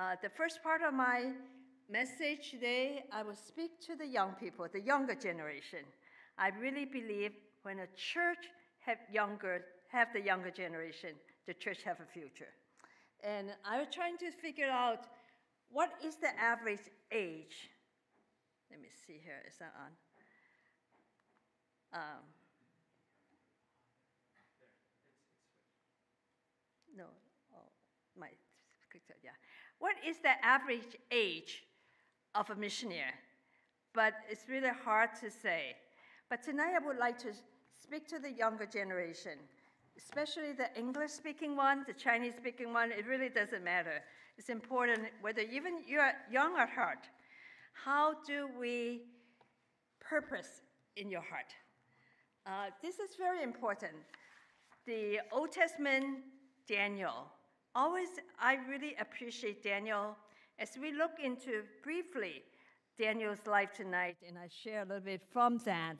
Uh, the first part of my message today, I will speak to the young people, the younger generation. I really believe when a church have younger, have the younger generation, the church have a future. And I was trying to figure out what is the average age. Let me see here. Is that on? Um, no, oh, my, yeah. What is the average age of a missionary? But it's really hard to say. But tonight I would like to speak to the younger generation, especially the English speaking one, the Chinese speaking one. It really doesn't matter. It's important whether even you're young at heart. How do we purpose in your heart? Uh, this is very important. The Old Testament Daniel, always I really appreciate Daniel as we look into briefly Daniel's life tonight, and I share a little bit from that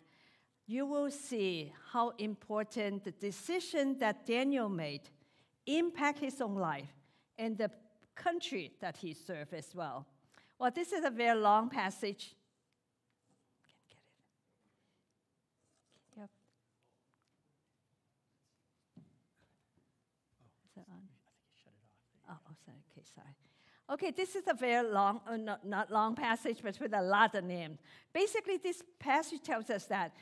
you will see how important the decision that Daniel made impact his own life and the country that he served as well. Well, this is a very long passage. Yep. Is that on? Oh, oh, sorry. Okay, sorry. Okay, this is a very long, uh, not, not long passage, but with a lot of names. Basically, this passage tells us that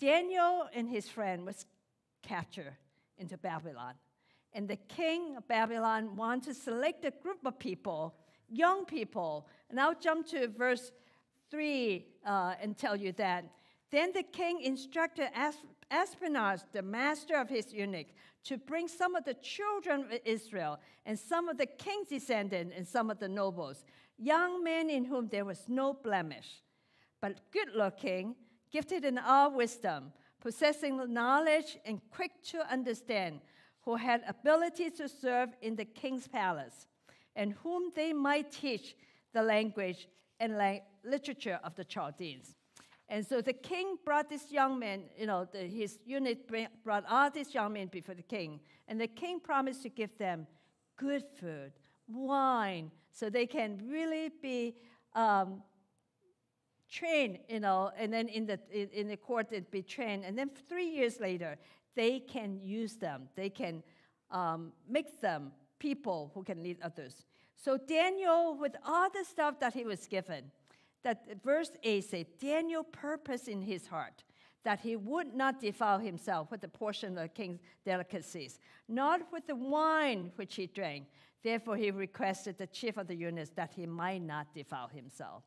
Daniel and his friend was captured into Babylon. And the king of Babylon wanted to select a group of people, young people. And I'll jump to verse 3 uh, and tell you that. Then the king instructed Ashpenaz, the master of his eunuch, to bring some of the children of Israel and some of the king's descendants and some of the nobles, young men in whom there was no blemish, but good looking gifted in all wisdom, possessing knowledge and quick to understand, who had ability to serve in the king's palace, and whom they might teach the language and literature of the Chaldeans. And so the king brought this young man, you know, the, his eunuch brought all these young men before the king. And the king promised to give them good food, wine, so they can really be um, trained, you know, and then in the, in, in the court they'd be trained. And then three years later, they can use them. They can um, make them people who can lead others. So Daniel, with all the stuff that he was given, that verse 8 says, Daniel purposed in his heart that he would not defile himself with the portion of the king's delicacies, not with the wine which he drank. Therefore, he requested the chief of the eunuchs that he might not defile himself.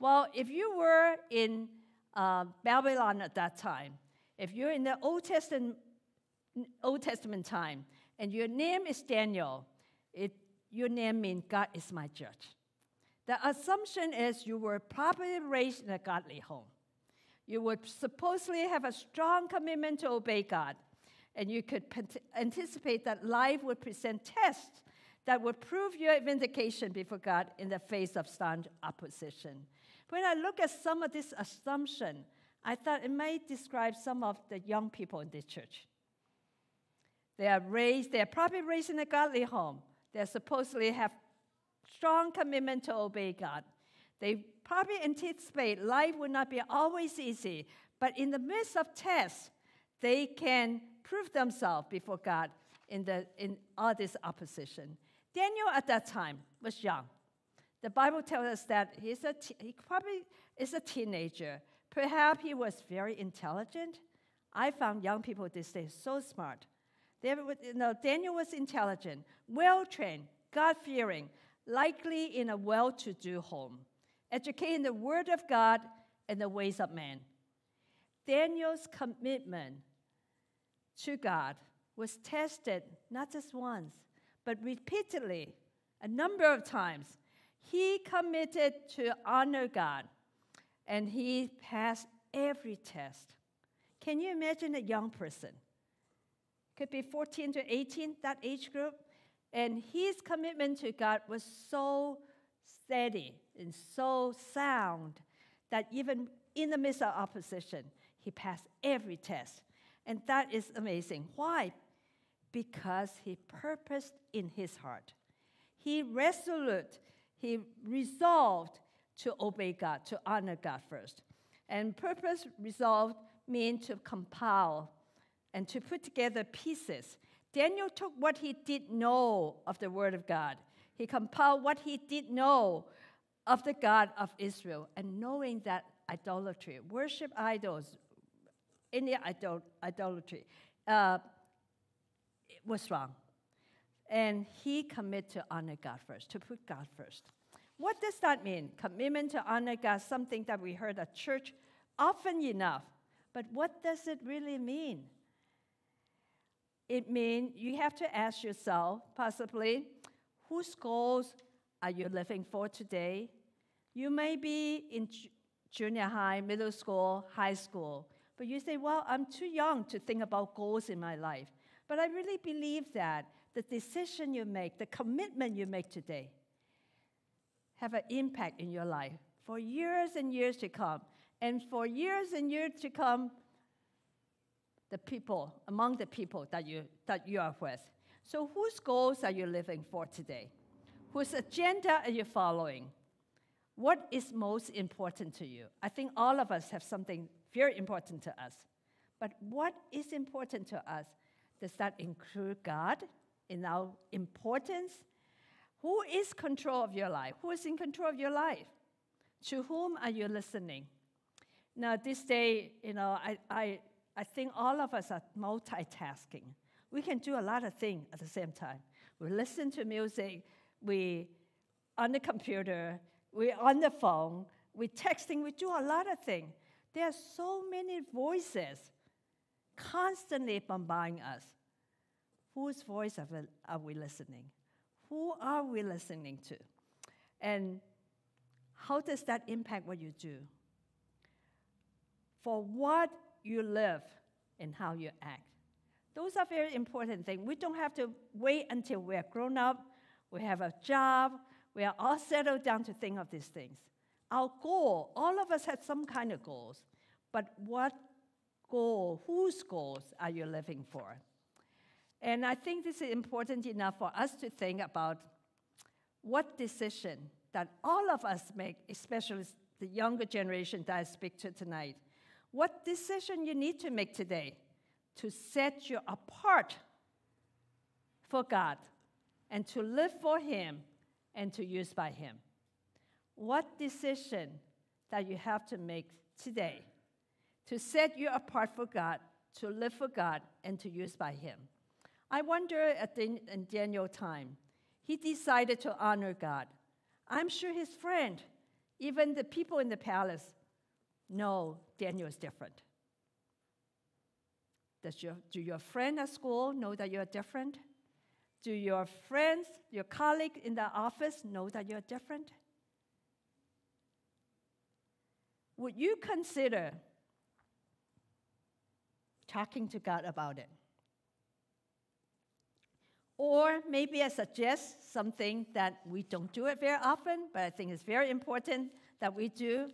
Well, if you were in uh, Babylon at that time, if you're in the Old Testament, Old Testament time, and your name is Daniel, it, your name means God is my judge. The assumption is you were probably raised in a godly home. You would supposedly have a strong commitment to obey God, and you could anticipate that life would present tests that would prove your vindication before God in the face of staunch opposition. When I look at some of this assumption, I thought it might describe some of the young people in this church. They are raised, they're probably raised in a godly home. They supposedly have strong commitment to obey God. They probably anticipate life will not be always easy, but in the midst of tests, they can prove themselves before God in, the, in all this opposition. Daniel at that time was young. The Bible tells us that he's a t- he probably is a teenager. Perhaps he was very intelligent. I found young people these days so smart. They, you know, Daniel was intelligent, well trained, God fearing, likely in a well to do home, educated in the Word of God and the ways of man. Daniel's commitment to God was tested not just once, but repeatedly, a number of times he committed to honor God and he passed every test. Can you imagine a young person? Could be 14 to 18, that age group. And his commitment to God was so steady and so sound that even in the midst of opposition, he passed every test. And that is amazing. Why? Because he purposed in his heart He resolute, he resolved to obey God, to honor God first. And purpose resolved mean to compile and to put together pieces. Daniel took what he did know of the Word of God. He compiled what he did know of the God of Israel, and knowing that idolatry, worship idols, any idol, idolatry, uh, was wrong. And he committed to honor God first, to put God first. What does that mean? Commitment to honor God, something that we heard at church often enough. But what does it really mean? It means you have to ask yourself, possibly, whose goals are you living for today? You may be in junior high, middle school, high school, but you say, well, I'm too young to think about goals in my life. But I really believe that the decision you make, the commitment you make today, have an impact in your life for years and years to come. And for years and years to come, the people, among the people that you, that you are with. So, whose goals are you living for today? Whose agenda are you following? What is most important to you? I think all of us have something very important to us. But what is important to us? Does that include God in our importance? Who is control of your life? Who is in control of your life? To whom are you listening? Now, this day, you know, I, I, I think all of us are multitasking. We can do a lot of things at the same time. We listen to music, we on the computer, we're on the phone, we're texting, we do a lot of things. There are so many voices constantly bombarding us. Whose voice are we, listening? Who are we listening to? And how does that impact what you do? For what you live and how you act. Those are very important things. We don't have to wait until we're grown up, we have a job, we are all settled down to think of these things. Our goal, all of us have some kind of goals, but what goal, whose goals are you living for? And I think this is important enough for us to think about what decision that all of us make, especially the younger generation that I speak to tonight, what decision you need to make today to set you apart for God and to live for Him and to use by Him. What decision that you have to make today to set you apart for God, to live for God, and to use by Him? I wonder at the, in Daniel time, he decided to honor God. I'm sure his friend, even the people in the palace, know Daniel is different. Does your, do your friend at school know that you're different? Do your friends, your colleague in the office know that you're different? Would you consider talking to God about it? Or maybe I suggest something that we don't do it very often, but I think it's very important that we do.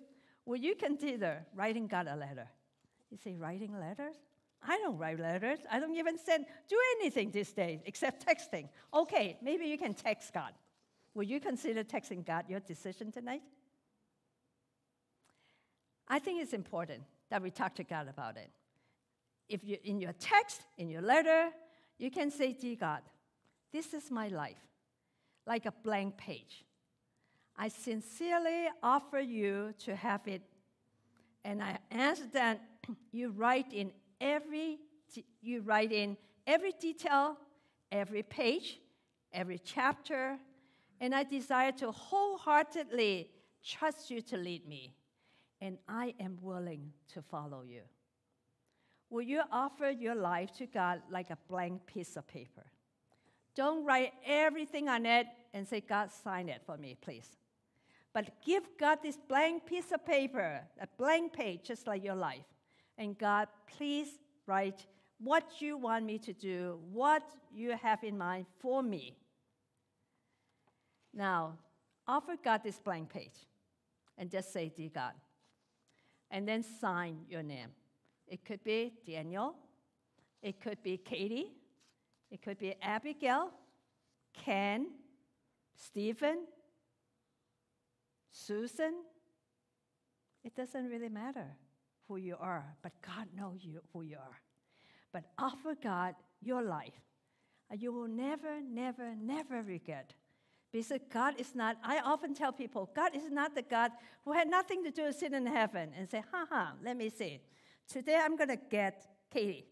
Will you can consider writing God a letter? You say, writing letters? I don't write letters. I don't even send, do anything these days except texting. Okay, maybe you can text God. Will you consider texting God your decision tonight? I think it's important that we talk to God about it. If you in your text, in your letter, you can say, Dear God, this is my life, like a blank page. I sincerely offer you to have it, and I ask that you write in every you write in every detail, every page, every chapter, and I desire to wholeheartedly trust you to lead me, and I am willing to follow you. Will you offer your life to God like a blank piece of paper? Don't write everything on it and say, God, sign it for me, please. But give God this blank piece of paper, a blank page, just like your life. And God, please write what you want me to do, what you have in mind for me. Now, offer God this blank page and just say, Dear God. And then sign your name. It could be Daniel, it could be Katie, it could be Abigail, Ken, Stephen, Susan, it doesn't really matter who you are, but God knows you, who you are. But offer God your life, and you will never, never, never regret. Because God is not, I often tell people, God is not the God who had nothing to do with sitting in heaven and say, ha ha, let me see. Today I'm going to get Katie.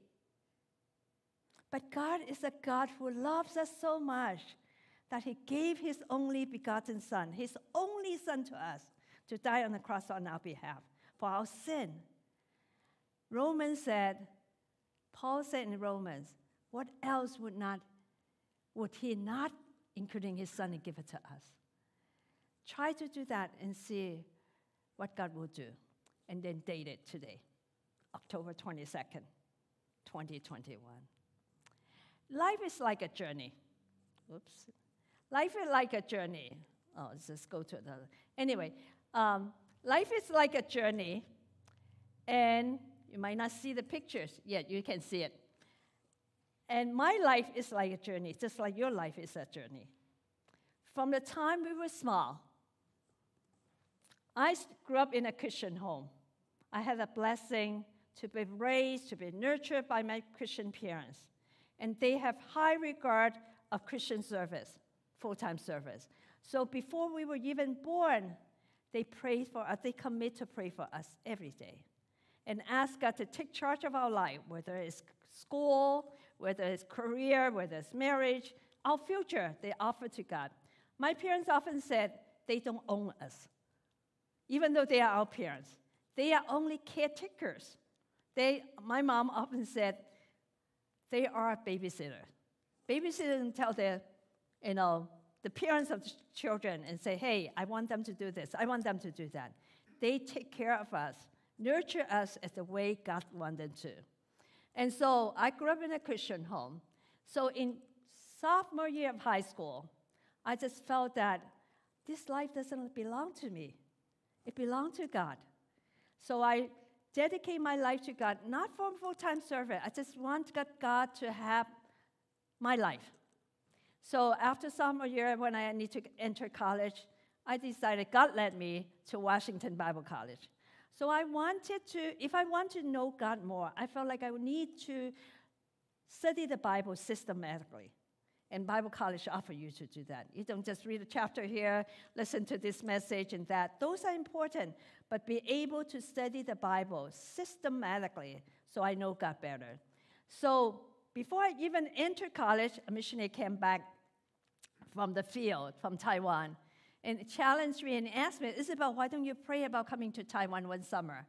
But God is a God who loves us so much that He gave His only begotten Son, His only Son to us, to die on the cross on our behalf for our sin. Romans said, Paul said in Romans, what else would not would he not, including his son, give it to us? Try to do that and see what God will do. And then date it today, October 22nd, 2021. Life is like a journey. Oops. Life is like a journey. Oh, let's just go to another. Anyway, um, life is like a journey, and you might not see the pictures yet, you can see it. And my life is like a journey, just like your life is a journey. From the time we were small, I grew up in a Christian home. I had a blessing to be raised, to be nurtured by my Christian parents. And they have high regard of Christian service, full-time service. So before we were even born, they prayed for us, they commit to pray for us every day and ask God to take charge of our life, whether it's school, whether it's career, whether it's marriage, our future, they offer to God. My parents often said they don't own us, even though they are our parents. They are only caretakers. They, my mom often said they are a babysitter. Babysitters tell their, you know, the parents of the children and say, hey, I want them to do this, I want them to do that. They take care of us, nurture us as the way God wanted to. And so I grew up in a Christian home. So in sophomore year of high school, I just felt that this life doesn't belong to me. It belongs to God. So I dedicate my life to God, not for a full-time service. I just want God to have my life. So after sophomore year, when I need to enter college, I decided God led me to Washington Bible College. So I wanted to, if I want to know God more, I felt like I would need to study the Bible systematically. And Bible college offer you to do that. You don't just read a chapter here, listen to this message and that. Those are important, but be able to study the Bible systematically so I know God better. So before I even entered college, a missionary came back from the field, from Taiwan, and challenged me and asked me, Isabel, why don't you pray about coming to Taiwan one summer?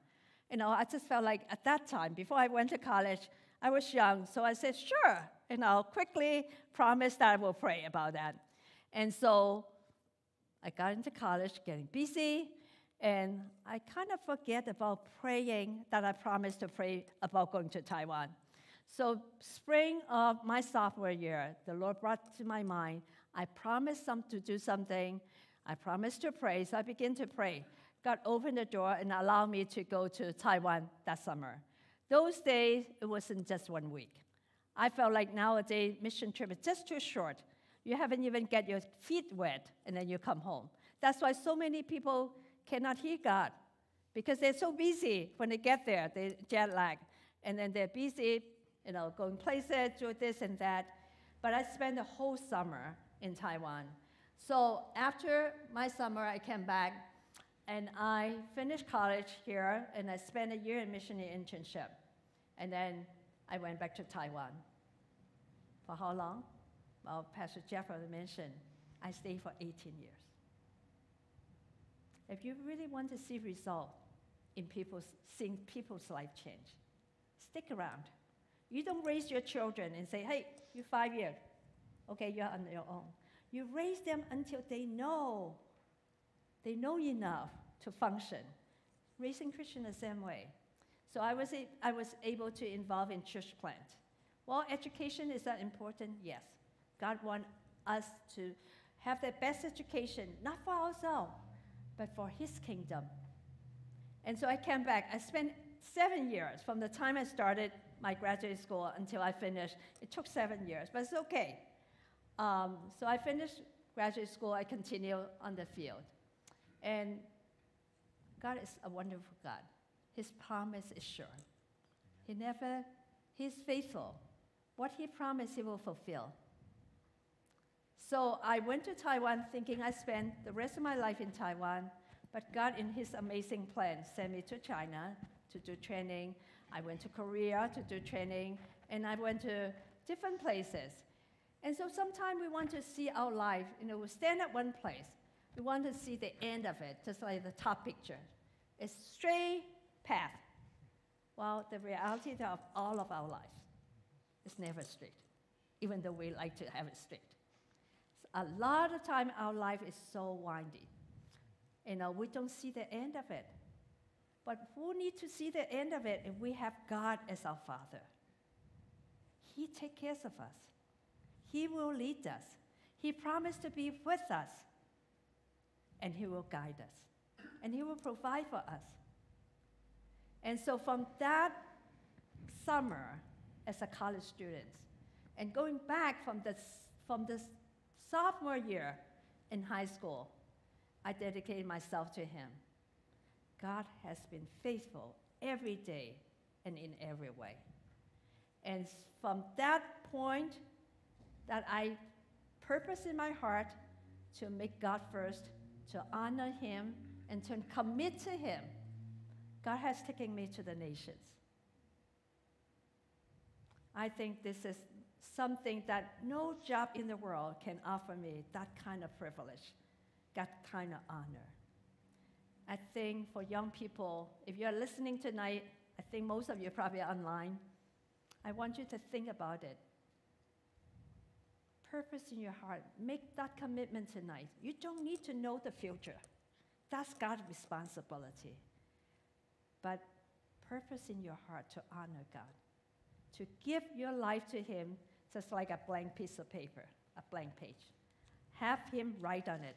You know, I just felt like at that time, before I went to college, I was young, so I said, sure. And I'll quickly promise that I will pray about that. And so I got into college, getting busy, and I kind of forget about praying that I promised to pray about going to Taiwan. So, spring of my sophomore year, the Lord brought to my mind I promised some to do something. I promised to pray, so I began to pray. God opened the door and allowed me to go to Taiwan that summer. Those days, it wasn't just one week. I felt like nowadays mission trip is just too short. You haven't even get your feet wet, and then you come home. That's why so many people cannot hear God because they're so busy when they get there. They jet lag, and then they're busy, you know, going places, do this and that. But I spent the whole summer in Taiwan. So after my summer, I came back and I finished college here and I spent a year in missionary internship. And then I went back to Taiwan. For how long? Well, Pastor Jeff mentioned I stayed for 18 years. If you really want to see results in people's, seeing people's life change, stick around. You don't raise your children and say, hey, you're five years, Okay, you're on your own. You raise them until they know, they know enough to function. Raising Christian the same way. So I was, a, I was able to involve in church plant. Well, education is that important? Yes. God wants us to have the best education, not for ourselves, but for His kingdom. And so I came back. I spent seven years from the time I started my graduate school until I finished. It took seven years, but it's okay. Um, so I finished graduate school, I continued on the field. And God is a wonderful God. His promise is sure. He never, He's faithful. What He promised, He will fulfill. So I went to Taiwan thinking I spend the rest of my life in Taiwan, but God, in His amazing plan, sent me to China to do training. I went to Korea to do training, and I went to different places. And so sometimes we want to see our life, you know, we stand at one place. We want to see the end of it, just like the top picture. It's a straight path. Well, the reality of all of our life is never straight, even though we like to have it straight. A lot of time our life is so windy. You know, we don't see the end of it. But who need to see the end of it if we have God as our Father? He takes care of us. He will lead us. He promised to be with us. And He will guide us. And He will provide for us. And so from that summer as a college student, and going back from the, from the sophomore year in high school, I dedicated myself to Him. God has been faithful every day and in every way. And from that point, that I purpose in my heart to make God first, to honor Him, and to commit to Him, God has taken me to the nations. I think this is something that no job in the world can offer me that kind of privilege, that kind of honor. I think for young people, if you're listening tonight, I think most of you probably online. I want you to think about it. Purpose in your heart. Make that commitment tonight. You don't need to know the future. That's God's responsibility. But purpose in your heart to honor God, to give your life to Him just like a blank piece of paper, a blank page. Have Him write on it,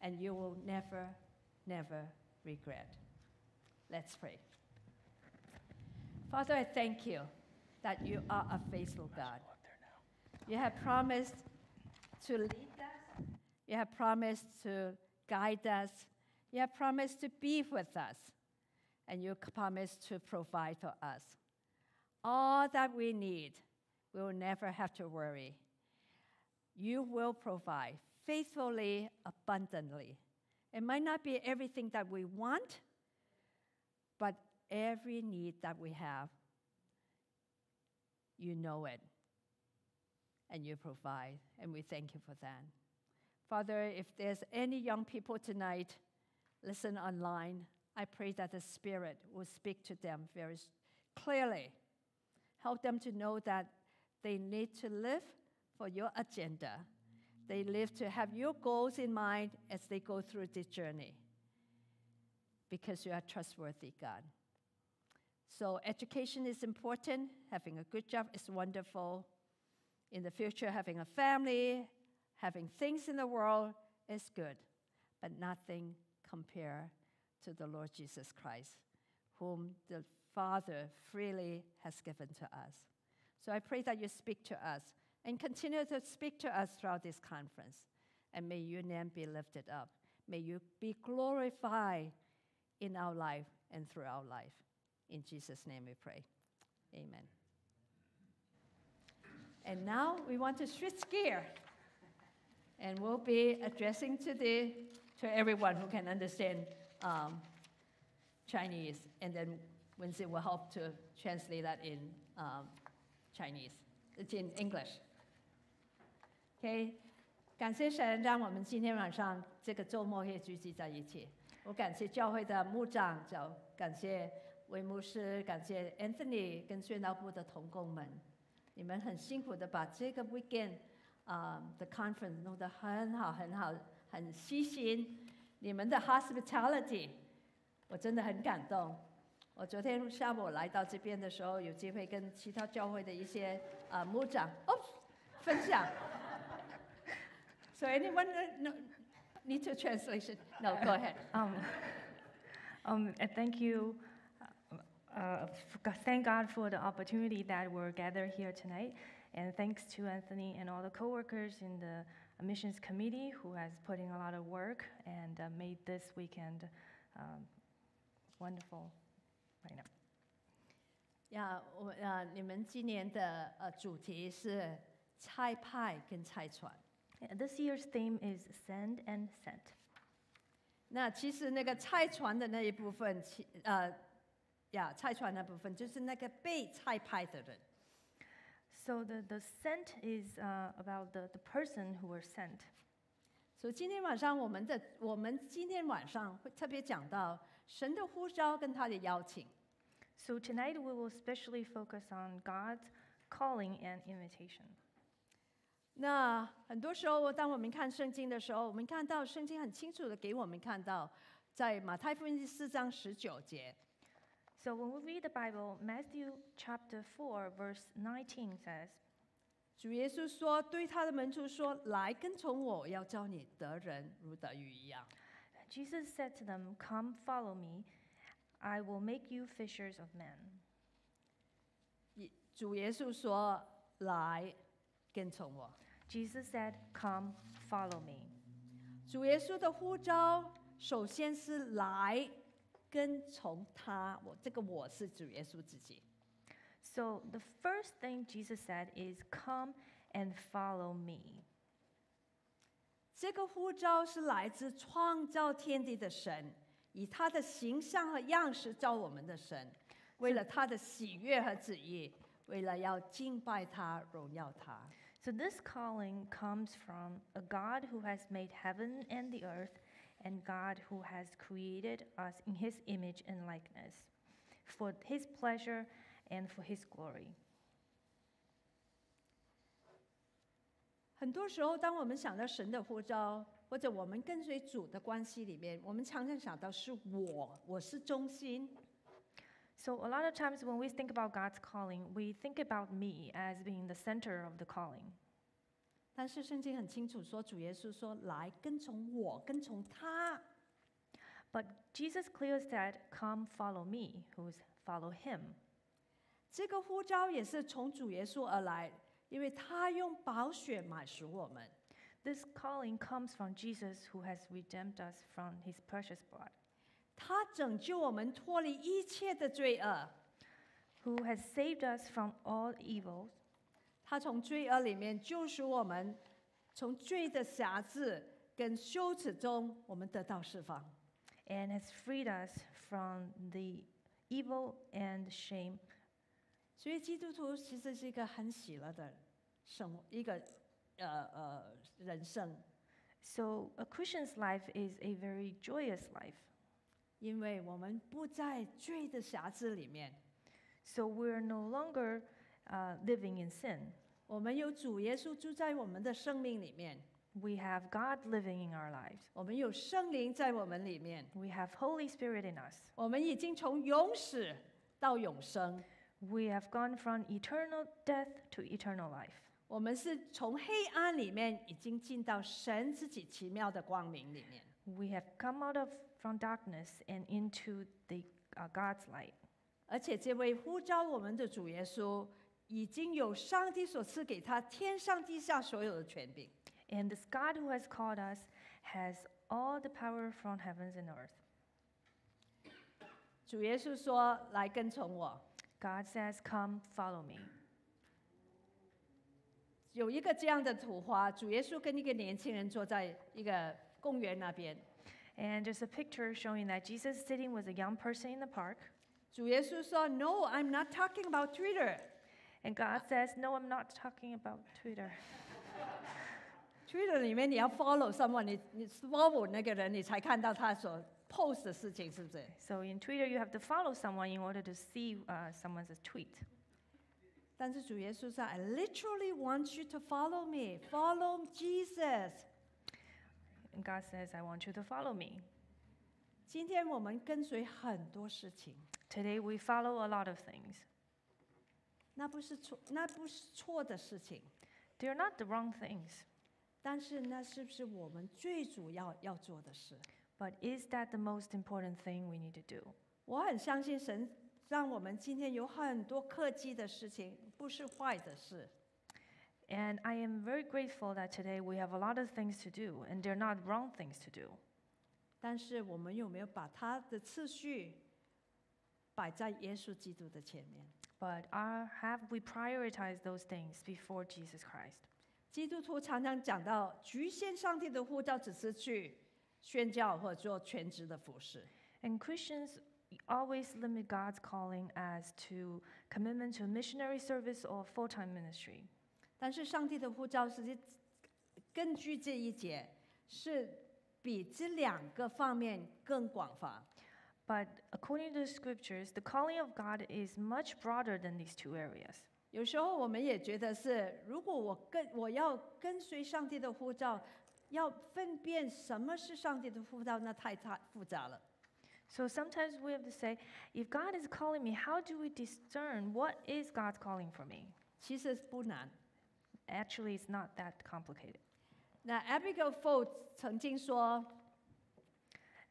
and you will never, never regret. Let's pray. Father, I thank you that you are a faithful God. You have promised to lead us, you have promised to guide us, you have promised to be with us, and you promised to provide for us. All that we need, we will never have to worry. You will provide faithfully, abundantly. It might not be everything that we want, but every need that we have, you know it. And you provide, and we thank you for that. Father, if there's any young people tonight, listen online, I pray that the Spirit will speak to them very clearly. Help them to know that they need to live for your agenda. They live to have your goals in mind as they go through this journey because you are trustworthy, God. So, education is important. Having a good job is wonderful. In the future, having a family, having things in the world is good, but nothing compare to the Lord Jesus Christ, whom the Father freely has given to us. So I pray that you speak to us and continue to speak to us throughout this conference. And may your name be lifted up. May you be glorified in our life and through our life. In Jesus' name we pray. Amen. And now we want to switch gear. And we'll be addressing today to everyone who can understand um, Chinese. And then Wednesday will help to translate that in um, Chinese. It's in English. OK，感谢神让我们今天晚上这个周末可以聚集在一起。我感谢教会的牧长，就感谢韦牧师，感谢 Anthony 跟宣道部的同工们， 你们很辛苦的把这个 weekend 啊、uh, the conference 弄得很好很好，很细心。你们的 hospitality 我真的很感动。我昨天下午来到这边的时候，有机会跟其他教会的一些啊、牧长哦分享。So anyone need to translation? No, go ahead. Um, um, thank you. Uh, thank God for the opportunity that we're gathered here tonight. And thanks to Anthony and all the coworkers in the a missions committee who has put in a lot of work and uh, made this weekend um, wonderful right now. 呀，我呃，你们今年的呃主题是菜派跟菜传。 Yeah, This year's theme is send and sent. 那其实那个菜传的那一部分，其呃 呀，菜传那部分就是那个被拆派的人。So the, the sent is uh, about the, the person who were sent. 所以今天晚上我们的我们今天晚上会特别讲到神的呼召跟他的邀请。So tonight we will especially focus on God's calling and invitation. 那很多时候，当我们看圣经的时候，我们看到圣经很清楚的给我们看到，在马太福音第四章十九节，So when we read the Bible, Matthew chapter 4, verse 19 says, 主耶稣说，对他的门徒说：“来跟从我，我要教你得人如得鱼一样。 Jesus said to them, Come follow me, I will make you fishers of men. ”主耶稣说：“来跟从我。 Jesus said, Come follow me. ”主耶稣的呼召，首先是来 跟从他。我这个我是主耶稣自己。 So the first thing Jesus said is, Come and follow me. 这个呼召是来自创造天地的神，以他的形象和样式造我们的神，为了他的喜悦和旨意，为了要敬拜他、荣耀他。 So this calling comes from a God who has made heaven and the earth, and God who has created us in his image and likeness, for his pleasure and for his glory. 很多时候，当我们想到神的呼召，或者我们跟随主的关系里面，我们常常想到是我，我是中心。 So a lot of times when we think about God's calling, we think about me as being the center of the calling. 但是圣经很清楚说，主耶稣说：“来跟从我，跟从他。 But Jesus clearly said, Come follow me, who's follow him. ”这个呼召也是从主耶稣而来，因为他用宝血买赎我们。 This calling comes from Jesus who has redeemed us from his precious blood, 他拯救我们脱离一切的罪恶， who has saved us from all evils. 他从罪恶里面救赎我们，从罪的辖制跟羞耻中，我们得到释放。 and has freed us from the evil and shame. 所以基督徒其实是一个很喜乐的生活，一个呃呃人生， So, a Christian's life is a very joyous life. 因为我们不在罪的辖制里面， So, we're no longer uh, living in sin. 我们有主耶稣住在我们的生命里面， We have God living in our lives. 我们有圣灵在我们里面， We have Holy Spirit in us. 我们已经从永死到永生， We have gone from eternal death to eternal life. 我们是从黑暗里面已经进到神自己奇妙的光明里面。 We have come out of from darkness and into the uh, God's light. 而且这位呼召我们的主耶稣， 已经有上帝所赐给他天上地下所有的权柄。 And this God who has called us has all the power from heavens and earth. 主耶稣说：“来跟从我。 God says, Come, follow me. ”有一个这样的图画，主耶稣跟一个年轻人坐在一个公园那边。 And there's a picture showing that Jesus is sitting with a young person in the park. 主耶稣说：“No, I'm not talking about Twitter. And God says, No, I'm not talking about Twitter. Twitter 里面你要 follow someone，你你 follow 那个人，你才看到他所 post 的事情，是不是？ So in Twitter, you have to follow someone in order to see uh, someone's tweet. 但是主耶稣说：“I literally want you to follow me, follow Jesus。 And God says, I want you to follow me. ”今天我们跟随很多事情， Today, we follow a lot of things. 那不是错，那不是错的事情，They're not the wrong things. 但是那是不是我们最主要要做的事？But is that the most important thing we need to do? 我很相信神让我们今天有很多客机的事情，不是坏的事，And I am very grateful that today we have a lot of things to do, and they're not wrong things to do. 但是我们有没有把它的次序摆在耶稣基督的前面？But are, have we prioritized those things before Jesus Christ? 基督徒常常讲到局限上帝的呼召，只是去宣教或者做全职的服饰。 And Christians always limit God's calling as to commitment to missionary service or full time ministry. 但是上帝的呼召实际根据这一节是比这两个方面更广泛。 But according to the scriptures, the calling of God is much broader than these two areas. 有时候我们也觉得是，如果我跟我要跟随上帝的呼召，要分辨什么是上帝的呼召，那太太复杂了。 So sometimes we have to say, if God is calling me, how do we discern what is God's calling for me? 其实不难。 Actually, it's not that complicated. 那 Abigail Fold 曾经说，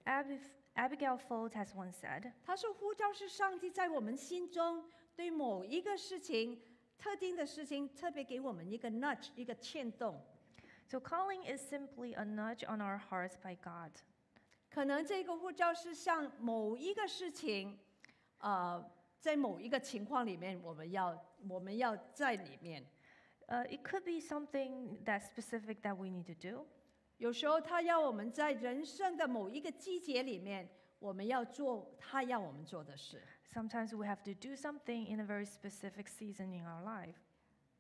Ab- Abigail Fold has once said, 他说呼召是上帝在我们心中对某一个事情、特定的事情，特别给我们一个 nudge，一个牵动。 So calling is simply a nudge on our hearts by God. 可能这个呼召是像某一个事情，呃，在某一个情况里面，我们要我们要在里面。 Uh, it could be something that's specific that we need to do. 有时候他要我们在人生的某一个季节里面，我们要做他要我们做的事。 Sometimes we have to do something in a very specific season in our life.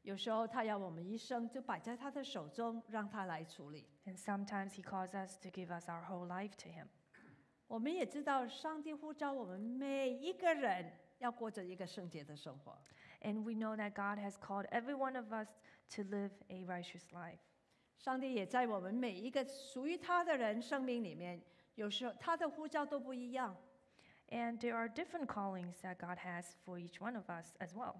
有时候他要我们一生就摆在他的手中，让他来处理。 And sometimes He calls us to give us our whole life to Him. 我们也知道，上帝呼召我们每一个人要过着一个圣洁的生活。 And we know that God has called every one of us to live a righteous life. 上帝也在我们每一个属于他的人生命里面，有时候他的呼召都不一样。And there are different callings that God has for each one of us as well.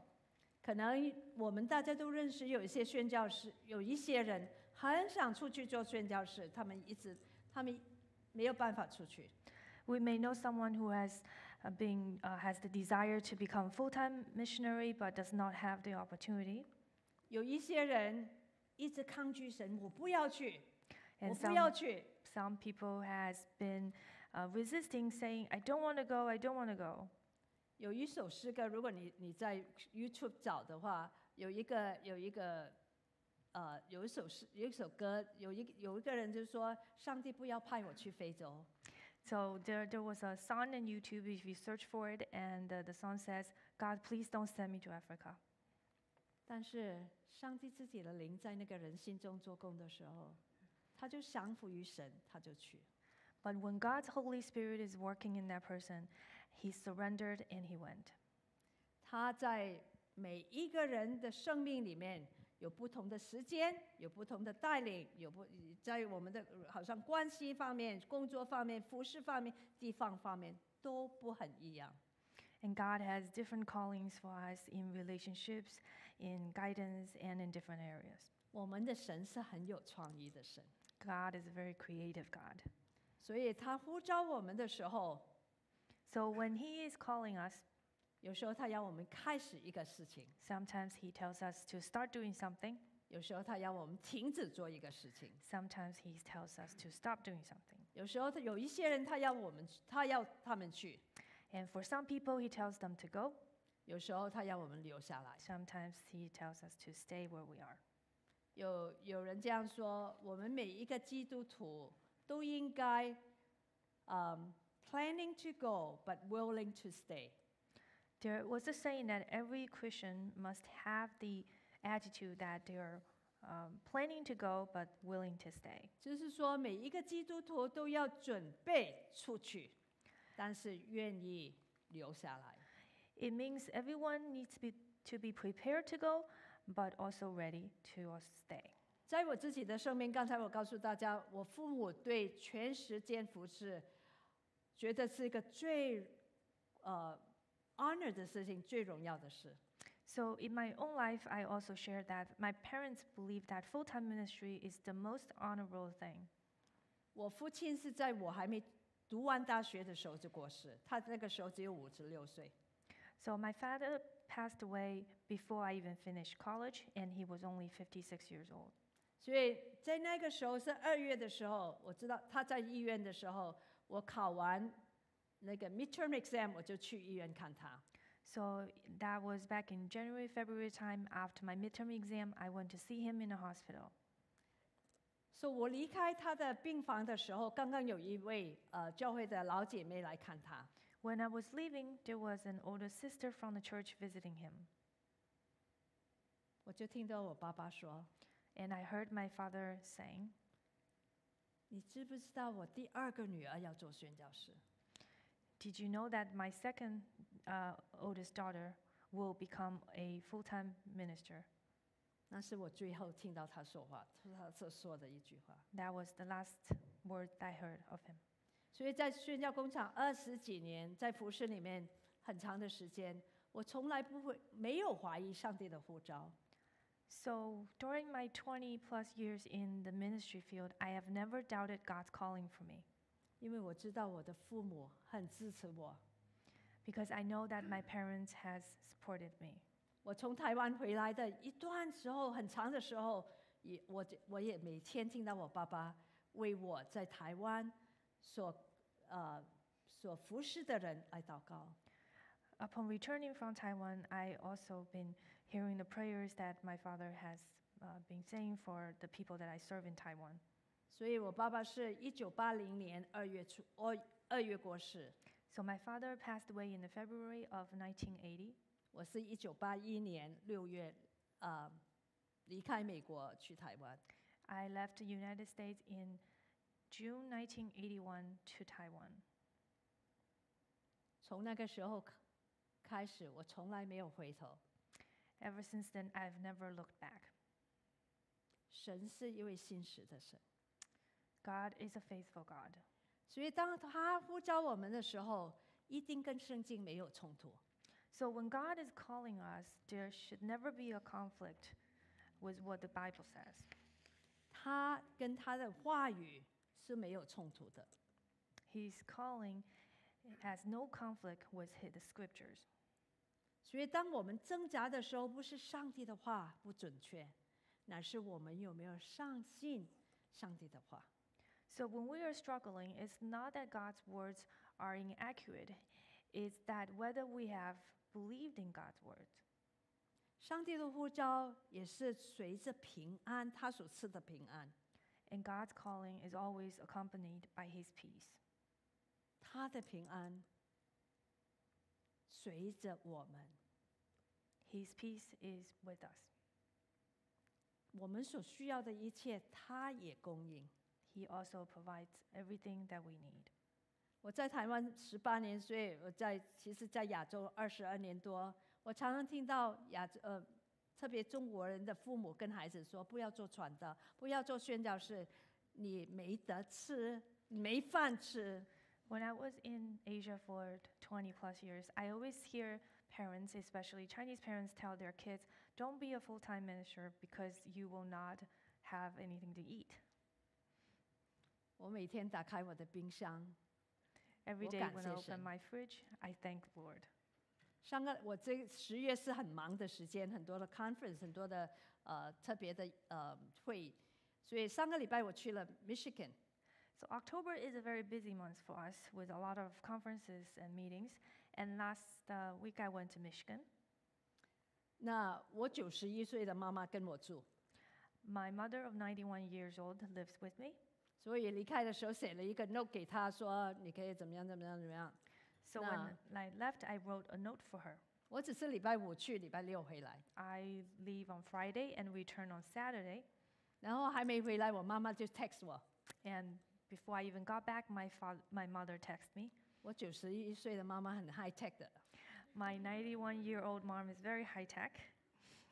可能我们大家都认识有一些宣教士，有一些人很想出去做宣教士，他们一直他们没有办法出去。We may know someone who has uh, been uh, has the desire to become full-time missionary but does not have the opportunity. 有一些人一直抗拒神，我不要去，我 And 不要 some, 去。 some people has been uh, resisting saying, I don't want to go, I don't want to go. 有一首诗歌，如果你你在 YouTube 找的话，有一个有一个呃有一首诗有一首歌，有一有一个人就说：“上帝不要派我去非洲。 So there, there was a song on YouTube, if you search for it, and uh, the song says, God, please don't send me to Africa. ” 但是上帝自己的灵在那个人心中做工的时候，他就降服于神，他就去。 But when God's Holy Spirit is working in that person, he surrendered and he went. 他在每一个人的生命里面有不同的时间，有不同的带领，有不在我们的呃好像关系方面、工作方面、服饰方面、地方方面都不很一样。 And God has different callings for us in relationships, in guidance, and in different areas. 我们的神是很有创意的神， God is a very creative God. 所以他呼召我们的时候， So when he is calling us, 有时候他要我们开始一个事情， sometimes he tells us to start doing something, 有时候他要我们停止做一个事情， sometimes he tells us to stop doing something. 有时候他有一些人他要我们，他要他们去， And for some people, he tells them to go. 有时候他要我们留下来。 Sometimes he tells us to stay where we are. 有有人这样说，我们每一个基督徒都应该，嗯、planning to go but willing to stay。 There was a saying that every Christian must have the attitude that they're um, planning to go but willing to stay. 就是说，每一个基督徒都要准备出去，但是愿意留下来。 It means everyone needs to be, to be prepared to go, but also ready to uh, stay. 在我自己的生命，刚才我告诉大家，我父母对全时间服侍，觉得是一个最呃 honor 的事情，最荣耀的事。 So in my own life, I also share that my parents believe that full-time ministry is the most honorable thing. 我父亲是在我还没读完大学的时候就过世，他那个时候只有五十六岁。 So my father passed away before I even finished college, and he was only 56 years old. 所以在那个时候是二月的时候，我知道他在医院的时候，我考完那个 midterm exam，我就去医院看他。 So that was back in January, February time. After my midterm exam, I went to see him in the hospital. 所以我离开他的病房的时候，刚刚有一位呃教会的老姐妹来看他， When I was leaving, there was an older sister from the church visiting him. 我就听到我爸爸说 And I heard my father saying,：“ 你知不知道我第二个女儿要做宣教师？ Did you know that my second uh, oldest daughter will become a full time minister? 那是我最后听到他说话，他所说的一句话。 That was the last word I heard of him. 所以在宣教工厂二十几年，在服饰里面很长的时间，我从来不会没有怀疑上帝的呼召。So during my 20 plus years in the ministry field, I have never doubted God's calling for me 因为我知道我的父母很支持我。because I know that my parents has supported me. 我从台湾回来的一段时候，很长的时候，也我我也每天听到我爸爸为我在台湾所呃所服侍的人来祷告。 Upon returning from Taiwan, I also been hearing the prayers that my father has uh, been saying for the people that I serve in Taiwan. 所以我爸爸是一九八零年二月初，哦二月过世。 So my father passed away in the February of 1980. 我是一九八一年六月呃离开美国去台湾。 I left the United States in June 1981 to Taiwan. 从那个时候开开始，我从来没有回头。 Ever since then, I've never looked back. 神是一位信实的神， God is a faithful God. 所以当他呼召我们的时候，一定跟圣经没有冲突。 So when God is calling us, there should never be a conflict with what the Bible says. 他跟他的话语 是没有冲突的。 His calling has no conflict with hi- the scriptures. 所以当我们挣扎的时候，不是上帝的话不准确，乃是我们有没有上信上帝的话。 So when we are struggling, it's not that God's words are inaccurate, it's that whether we have believed in God's words. 上帝的呼召也是随着平安，他所赐的平安， And God's calling is always accompanied by His peace. 他的平安随着我们， His peace is with us. 我们所需要的一切，他也供应。 He also provides everything that we need. 我在台湾十八年，所以我在其实，在亚洲二十二年多，我常常听到亚洲呃， 特别中国人的父母跟孩子说，不要做传道，不要做宣教士，你没得吃，你没饭吃。 When I was in Asia for 20 plus years, I always hear parents, especially Chinese parents, tell their kids, don't be a full time minister because you will not have anything to eat. 我每天打开我的冰箱， Every 我 day 感 when 谢 I open 神。 my fridge, I thank the Lord. 上个我这十月是很忙的时间，很多的 conference，很多的呃特别的呃会，所以上个礼拜我去了 Michigan， So October is a very busy month for us with a lot of conferences and meetings. And last uh, week I went to Michigan. 那我九十一岁的妈妈跟我住， My mother of 91 years old lives with me. 所以离开的时候写了一个 note 给她说你可以怎么样怎么样怎么样。 So when I left, I wrote a note for her. 我只是礼拜五去，礼拜六回来， I leave on Friday and return on Saturday. 然后还没回来，我妈妈就 text 我， And before I even got back, my, fa- my mother texted me. 我九十一岁的妈妈很 high tech 的， My 91 year old mom is very high tech.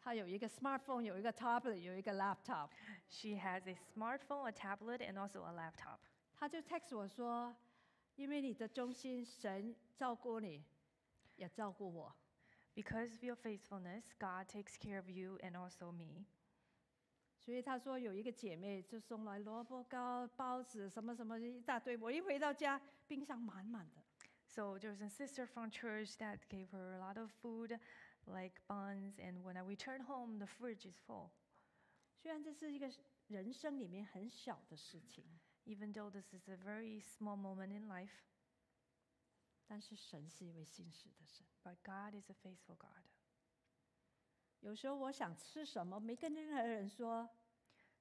她有一个 smartphone，有一个 tablet，有一个 laptop， She has a smartphone, a tablet, and also a laptop. 她就 text 我说， 因为你的忠心，神照顾你，也照顾我。 Because of your faithfulness, God takes care of you and also me. 所以她说有一个姐妹就送来萝卜糕、包子什么什么一大堆，我一回到家，冰箱满满的。 So there was a sister from church that gave her a lot of food, like buns, and when I returned home, the fridge is full. 虽然这是一个人生里面很小的事情， Even though this is a very small moment in life, 但是神是一位信实的神。 but God is a faithful God. 有时候我想吃什么，没跟任何人说，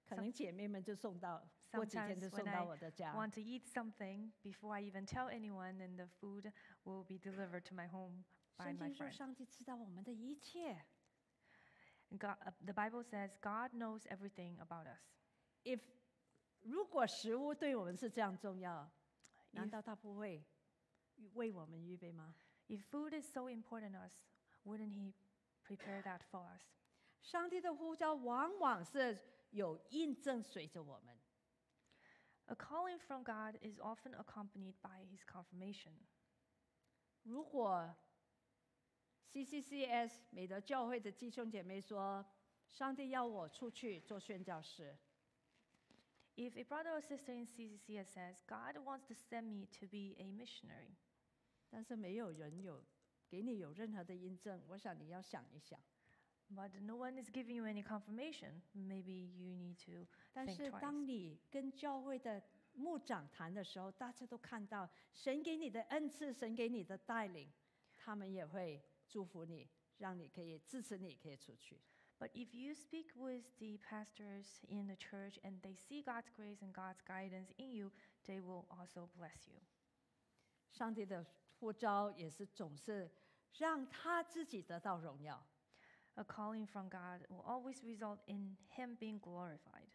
可能姐妹们就送到，过几天就 Sometimes 送 when 到 I 我的家。 want to eat something before I even tell anyone, and the food will be delivered to my home by 圣 my 经说， friend. 上帝知道我们的一切。 And God, uh, the Bible says God knows everything about us. if 如果食物对我们是这样重要，难道他不会为我们预备吗？If food is so important to us, wouldn't He prepare that for us? 上帝的呼召往往是有印证随着我们。A calling from God is often accompanied by His confirmation. 如果 CCCS 美德教会的弟兄姐妹说，上帝要我出去做宣教士，If a brother or sister in CCCS says, God wants to send me to be a missionary, 但是没有人有给你有任何的印证，我想你要想一想。 but no one is giving you any confirmation, maybe you need to 但 think 是 twice. 当你跟教会的牧长谈的时候，大家都看到神给你的恩赐，神给你的带领，他们也会祝福你，让你可以支持你可以出去。 But if you speak with the pastors in the church and they see God's grace and God's guidance in you, they will also bless you. 上帝的呼召也是总是让他自己得到荣耀。 A calling from God will always result in Him being glorified.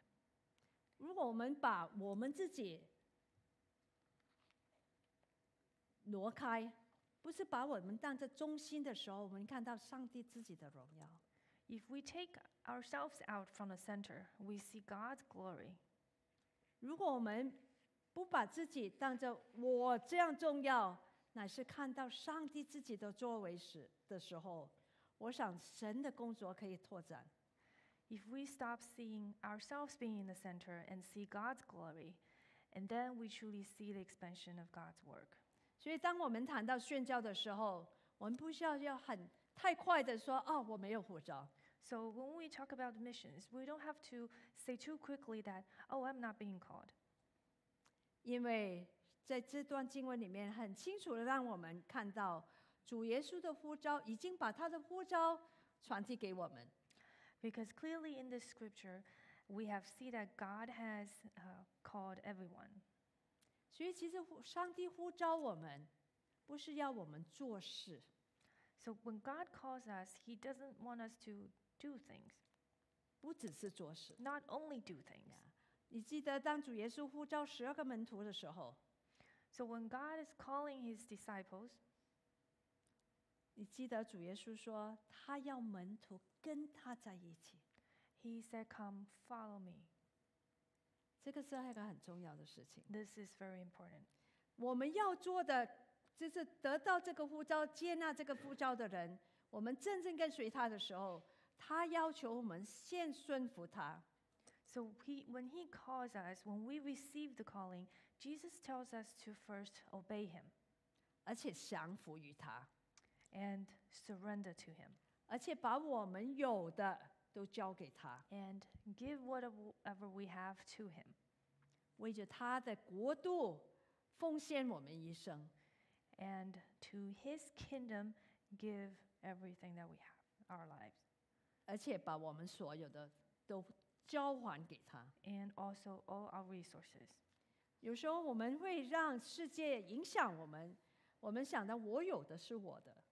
如果我们把我们自己挪开，不是把我们当作中心的时候，我们看到上帝自己的荣耀。 If we take ourselves out from the center, we see God's glory. 如果我们不把自己当着我这样重要，乃是看到上帝自己的作为时的时候，我想神的工作可以拓展。 If we stop seeing ourselves being in the center and see God's glory, and then we truly see the expansion of God's work. 所以，当我们谈到宣教的时候，我们不需要要很太快的说哦，我没有护照。 So when we talk about missions, we don't have to say too quickly that, oh, I'm not being called. 因为在这段经文里面，很清楚的让我们看到主耶稣的呼召，已经把他的呼召传递给我们。 Because clearly in this scripture, we have seen that God has uh, called everyone. 所以，其实呼上帝呼召我们，不是要我们做事， So when God calls us, He doesn't want us to do things, 不只是做事。 not only do things. 你记得当主耶稣呼召十二个门徒的时候， So when God is calling His disciples, 你记得主耶稣说他要门徒跟他在一起， He said, Come, follow me. 这个是一个很重要的事情。 This is very important. 我们要做的就是得到这个呼召、接纳这个呼召的人，我们真正跟随他的时候， 他要求我们先顺服他。 So he, when He calls us, when we receive the calling, Jesus tells us to first obey Him 而且降服于他， and surrender to Him 而且把我们有的都交给他， and give whatever we have to Him 为着他的国度奉献我们一生。 and to His kingdom give everything that we have, our lives, 而且把我们所有的都交还给他。and also all our resources. 有时候我们会让世界影响我们，我们想到我有的是我的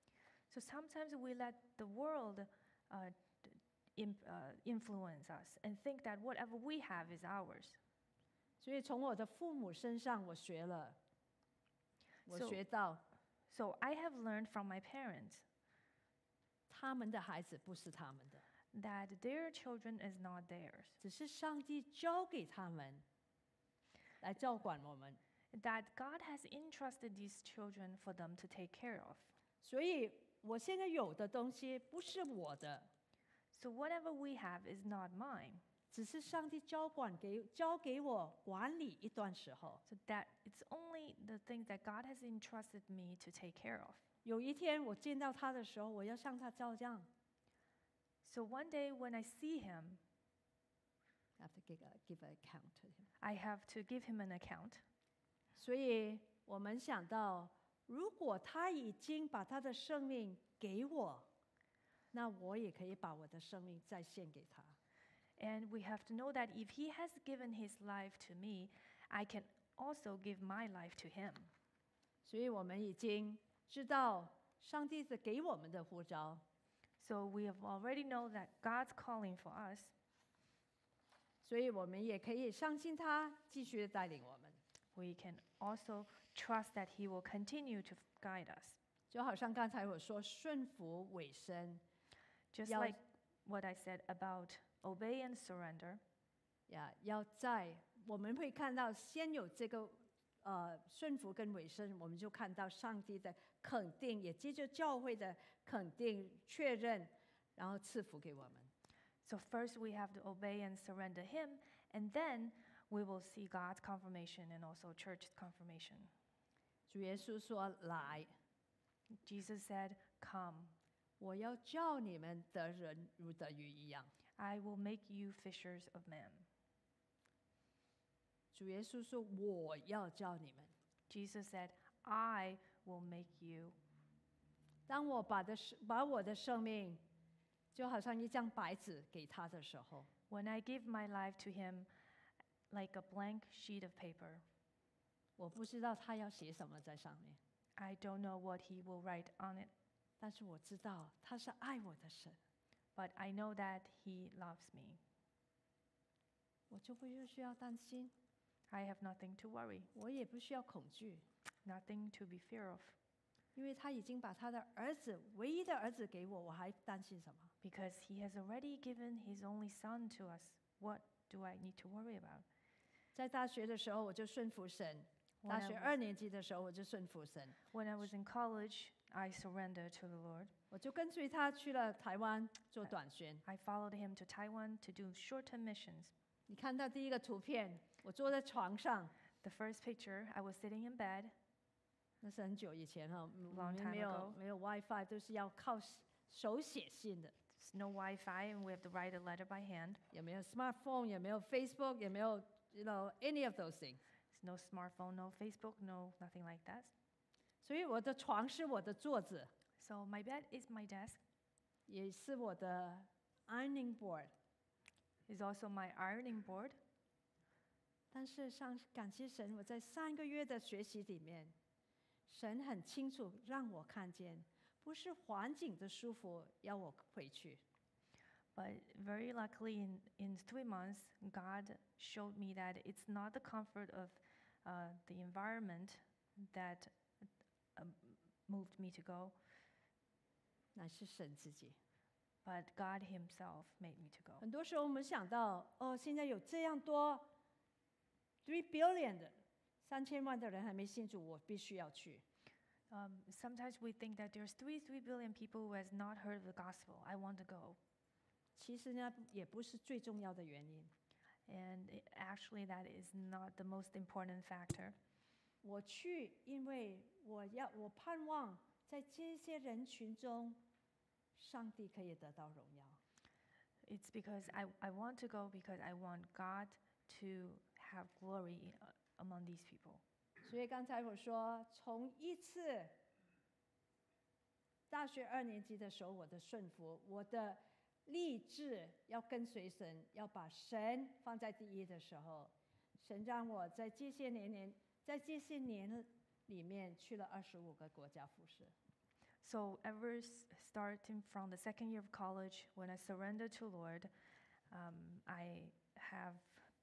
，So sometimes we let the world uh, d- im- uh, influence us and think that whatever we have is ours. 所以从我的父母身上我学了，我 So- 学到 So I have learned from my parents 他们的孩子不是他们的，that their children is not theirs, 只是上帝交给他们来照管我们。 that God has entrusted these children for them to take care of. 所以我现在有的东西不是我的， So whatever we have is not mine. 只是上帝交管给交给我管理一段时候。 So that it's only the things that God has entrusted me to take care of. 有一天我见到他的时候，我要向他照账 So one day when I see him, ，I have to give a give an account to him。 I have to give him an account. 所以我们想到，如果他已经把他的生命给我，那我也可以把我的生命再献给他。 And we have to know that if he has given his life to me, I can also give my life to him. 所以我们已经知道上帝是给我们的呼召， So we have already know that God's calling for us. 所以我们也可以相信他继续的带领我们。 We can also trust that he will continue to guide us. 就好像刚才我说顺服委身 Just Yao- like what I said about obey and surrender. 呀，要在我们会看到先有这个 呃顺服跟委身，我们就看到上帝的肯定，也接着教会的肯定确认，然后赐福给我们。 So first we have to obey and surrender him, and then we will see God's confirmation and also church's confirmation. 主耶稣说：“来， Jesus said, Come, 我要叫你们得人如得鱼一样。 I will make you fishers of men. ” 主耶稣说：“我要叫你们。 Jesus said, I will make you. 当我把的生把我的生命，就好像一张白纸给他的时候， When I give my life to him like a blank sheet of paper, 我不知道他要写什么在上面， I don't know what he will write on it, 但是我知道他是爱我的神， but I know that he loves me. 我就不需要担心， I have nothing to worry, 我也不需要恐惧， nothing to be fear of, 因为他已经把他的儿子唯一的儿子给我，我还担心什么？ because he has already given his only son to us. What do I need to worry about? 在大学的时候，我就顺服神； When 大 I 学 was- 二年级的时候，我就顺服神， When I was in college, I surrendered to the Lord. 我就跟随他去了台湾做短宣。 I followed him to Taiwan to do short-term missions. 你看到第一个图片， 我坐在床上， The first picture, I was sitting in bed. 那是很久以前哈，嗯我 Long 们 time 没有 ago 没有 WiFi，都是要靠手写信的， There's no Wi-Fi, and we have to write a letter by hand. 也没有 smartphone，也没有 Facebook，也没有 you know any of those things。 There's no smartphone, no Facebook, no nothing like that. 所以我的床是我的桌子， So my bed is my desk. 也是我的 ironing board。 Is also my ironing board. 但是上感谢神，我在三个月的学习里面，神很清楚让我看见，不是环境的舒服要我回去，But very luckily, in, in three months, God showed me that it's not the comfort of uh, the environment that um, moved me to go, 乃是神自己。but God Himself made me to go. 很多时候我们想到，哦，现在有这样多 three billion 的三千万的人还没信主，我必须要去。 Um, sometimes we think that there's three, three billion people who has not heard of the gospel. I want to go. 其实呢，也不是最重要的原因。 And it- actually, that is not the most important factor. 我去，因为我要，我盼望在这些人群中，上帝可以得到荣耀。 It's because I, I want to go because I want God to have glory uh, among these people. 所以刚才我说，从一次大学二年级的时候，我的顺服，我的立志要跟随神，要把神放在第一的时候，神让我在这些年年，在这些年里面去了二十五个国家服侍。 So ever s- starting from the second year of college, when I surrendered to Lord, um, I have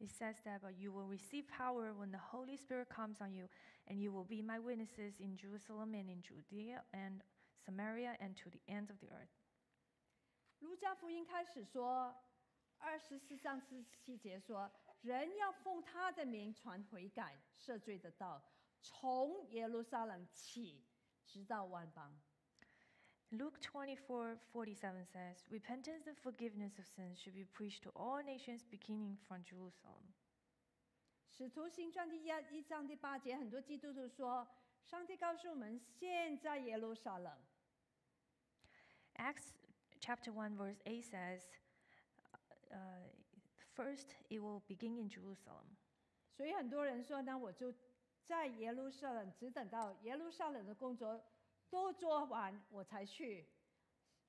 It says that but you will receive power when the Holy Spirit comes on you, and you will be my witnesses in Jerusalem and in Judea and Samaria and to the ends of the earth. 路加福音开始说，二十四章十七节说，人要奉他的名传悔改、赦罪的道，从耶路撒冷起，直到万邦。 Luke 24 47 says, Repentance and forgiveness of sins should be preached to all nations, beginning from Jerusalem. 使徒行传第一一章第八节，很多基督徒说，上帝告诉我们，现在耶路撒冷。 Acts chapter 1, verse 8 says, uh, First, it will begin in Jerusalem. 所以很多人说，那我就在耶路撒冷，只等到耶路撒冷的工作 都做完，我才去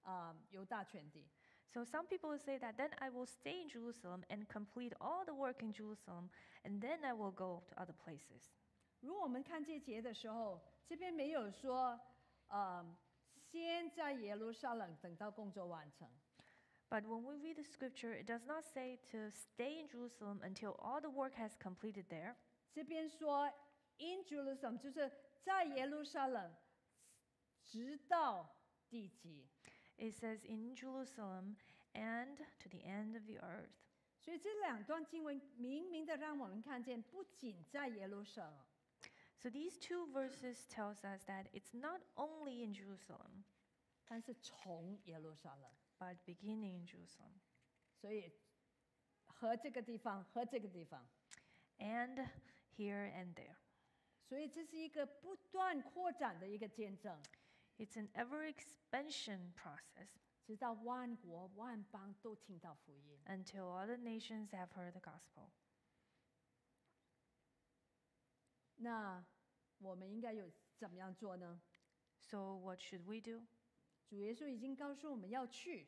啊、犹大全地。 So some people will say that then I will stay in Jerusalem and complete all the work in Jerusalem, and then I will go to other places. 如果我们看这节的时候，这边没有说，呃，先在耶路撒冷等到工作完成， But when we read the scripture, it does not say to stay in Jerusalem until all the work has completed there. 这边说 in Jerusalem 就是在耶路撒冷， 直到地极。 It says in Jerusalem and to the end of the earth. 所以这两段经文明明的让我们看见，不仅在耶路撒冷， So these two verses tells us that it's not only in Jerusalem, 但是从耶路撒冷。 but beginning in Jerusalem. 所以和这个地方和这个地方， And here and there. 所以这是一个不断扩展的一个见证， It's an ever expansion process 直到万国万邦都听到福音。 until all the nations have heard the gospel. 那我们应该有怎么样做呢？ So what should we do? 主耶稣已经告诉我们要去，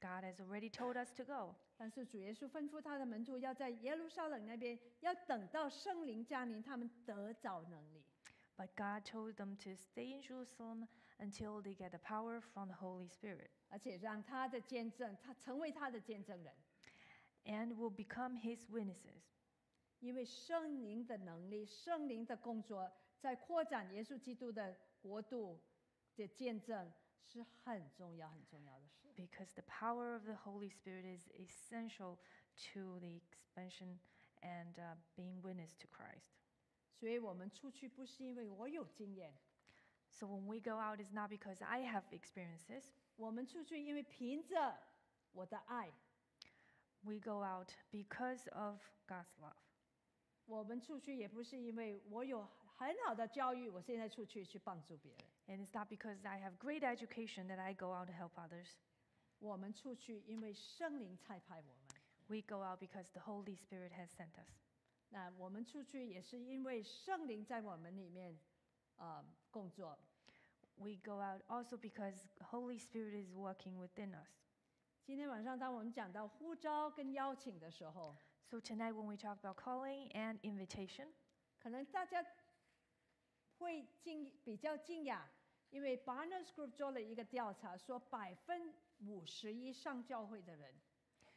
God has already told us to go. 但是主耶稣吩咐他的门徒要在耶路撒冷那边，要等到圣灵降临，他们得着能力。 But God told them to stay in Jerusalem until they get the power from the Holy Spirit 而且让他的见证，他成为他的见证人， and will become his witnesses. 因为圣灵的能力、圣灵的工作，在扩展耶稣基督的国度的见证是很重要、很重要的事。 Because the power of the Holy Spirit is essential to the expansion and uh, being witness to Christ. 所以我们出去不是因为我有经验， So when we go out, it's not because I have experiences. 我们出去因为凭着我的爱， We go out because of God's love. 我们出去也不是因为我有很好的教育，我现在出去去帮助别人。 And it's not because I have great education that I go out to help others. 我们出去因为圣灵差派我们。 We go out because the Holy Spirit has sent us. 那我们出去也是因为圣灵在我们里面，呃， 工作。We go out also because Holy Spirit is working within us. So tonight when we talk about calling and invitation, 可能大家会惊比较惊讶，因为 Barna Group 做了一个调查，说百分五十一上教会的人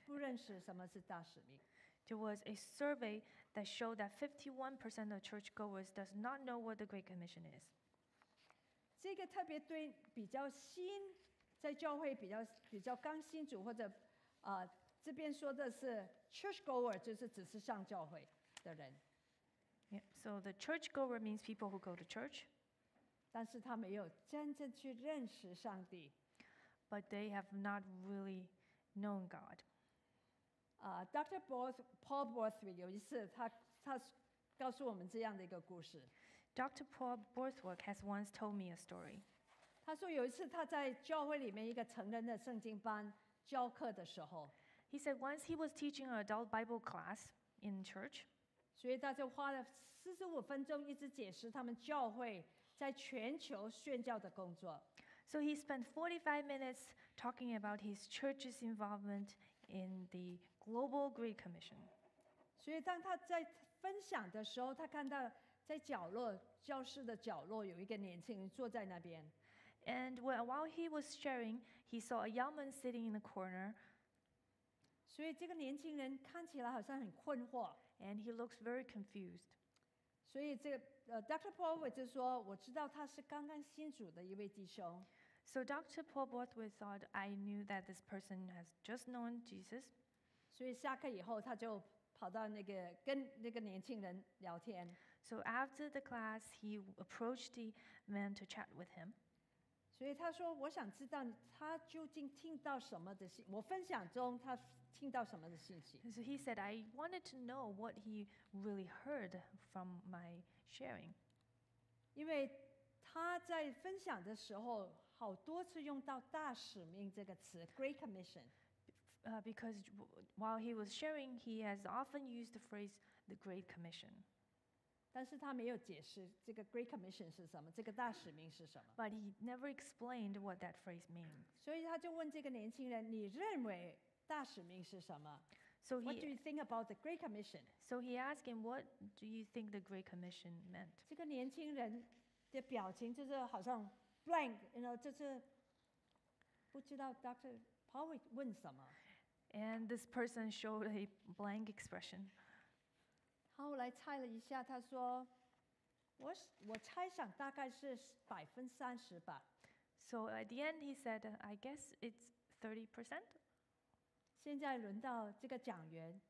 不认识什么是大使命。there was a survey that showed that 51% of churchgoers does not know what the Great Commission is. 这个特别对比较新，在教会比较比较刚新主或者啊、呃这边说的是 church goer，就是只是上教会的人，Yeah. So the churchgoer means people who go to church, 但是他没有真正去认识上帝。but they have not really known God. 啊、d r Borth Paul Borthwick 有一次他他告诉我们这样的一个故事，Dr. Paul Borthwick has once told me a story. 他说有一次他在教会里面一个成人的圣经班教课的时候，He said once he was teaching an adult Bible class in church, 所以他就花了四十五分钟一直解释他们教会在全球宣教的工作。so he spent 45 minutes talking about his church's involvement in the Global Great Commission. 所以当他在分享的时候，他看到在角落教室的角落有一个年轻人坐在那边，And wh- while he was sharing, he saw a young man sitting in the corner. 所以这个年轻人看起来好像很困惑。and he looks very confused. 所以这个呃，Dr. Paul 就说，我知道他是刚刚信主的一位弟兄，So Dr. Paul Borthwick thought I knew that this person has just known Jesus. 所以下课以后他就跑到那个跟那个年轻人聊天。So after the class, he approached the man to chat with him. 所以他说：“我想知道他究竟听到什么的信，我分享中他听到什么的信息。 So he said, I wanted to know what he really heard from my sharing. 因为他在分享的时候，好多次用到‘大使命’这个词 （Great Commission）。 Uh, because w- while he was sharing, he has often used the phrase the Great Commission. 但是他没有解释这个 Great Commission 是什么，这个大使命是什么。But he never explained what that phrase means. So he,？”What do you think about the Great Commission？so he asked him, What do you think the Great Commission meant? 这个年轻人的表情就是好像 blank，you know，就是不知道 Doctor Paul 问什么。And this person showed a blank expression. 他后来猜了一下，他说：“我我猜想大概是百分之三十吧。So at the end, he said, "Uh, I guess it's thirty percent. ”现在轮到这个讲员，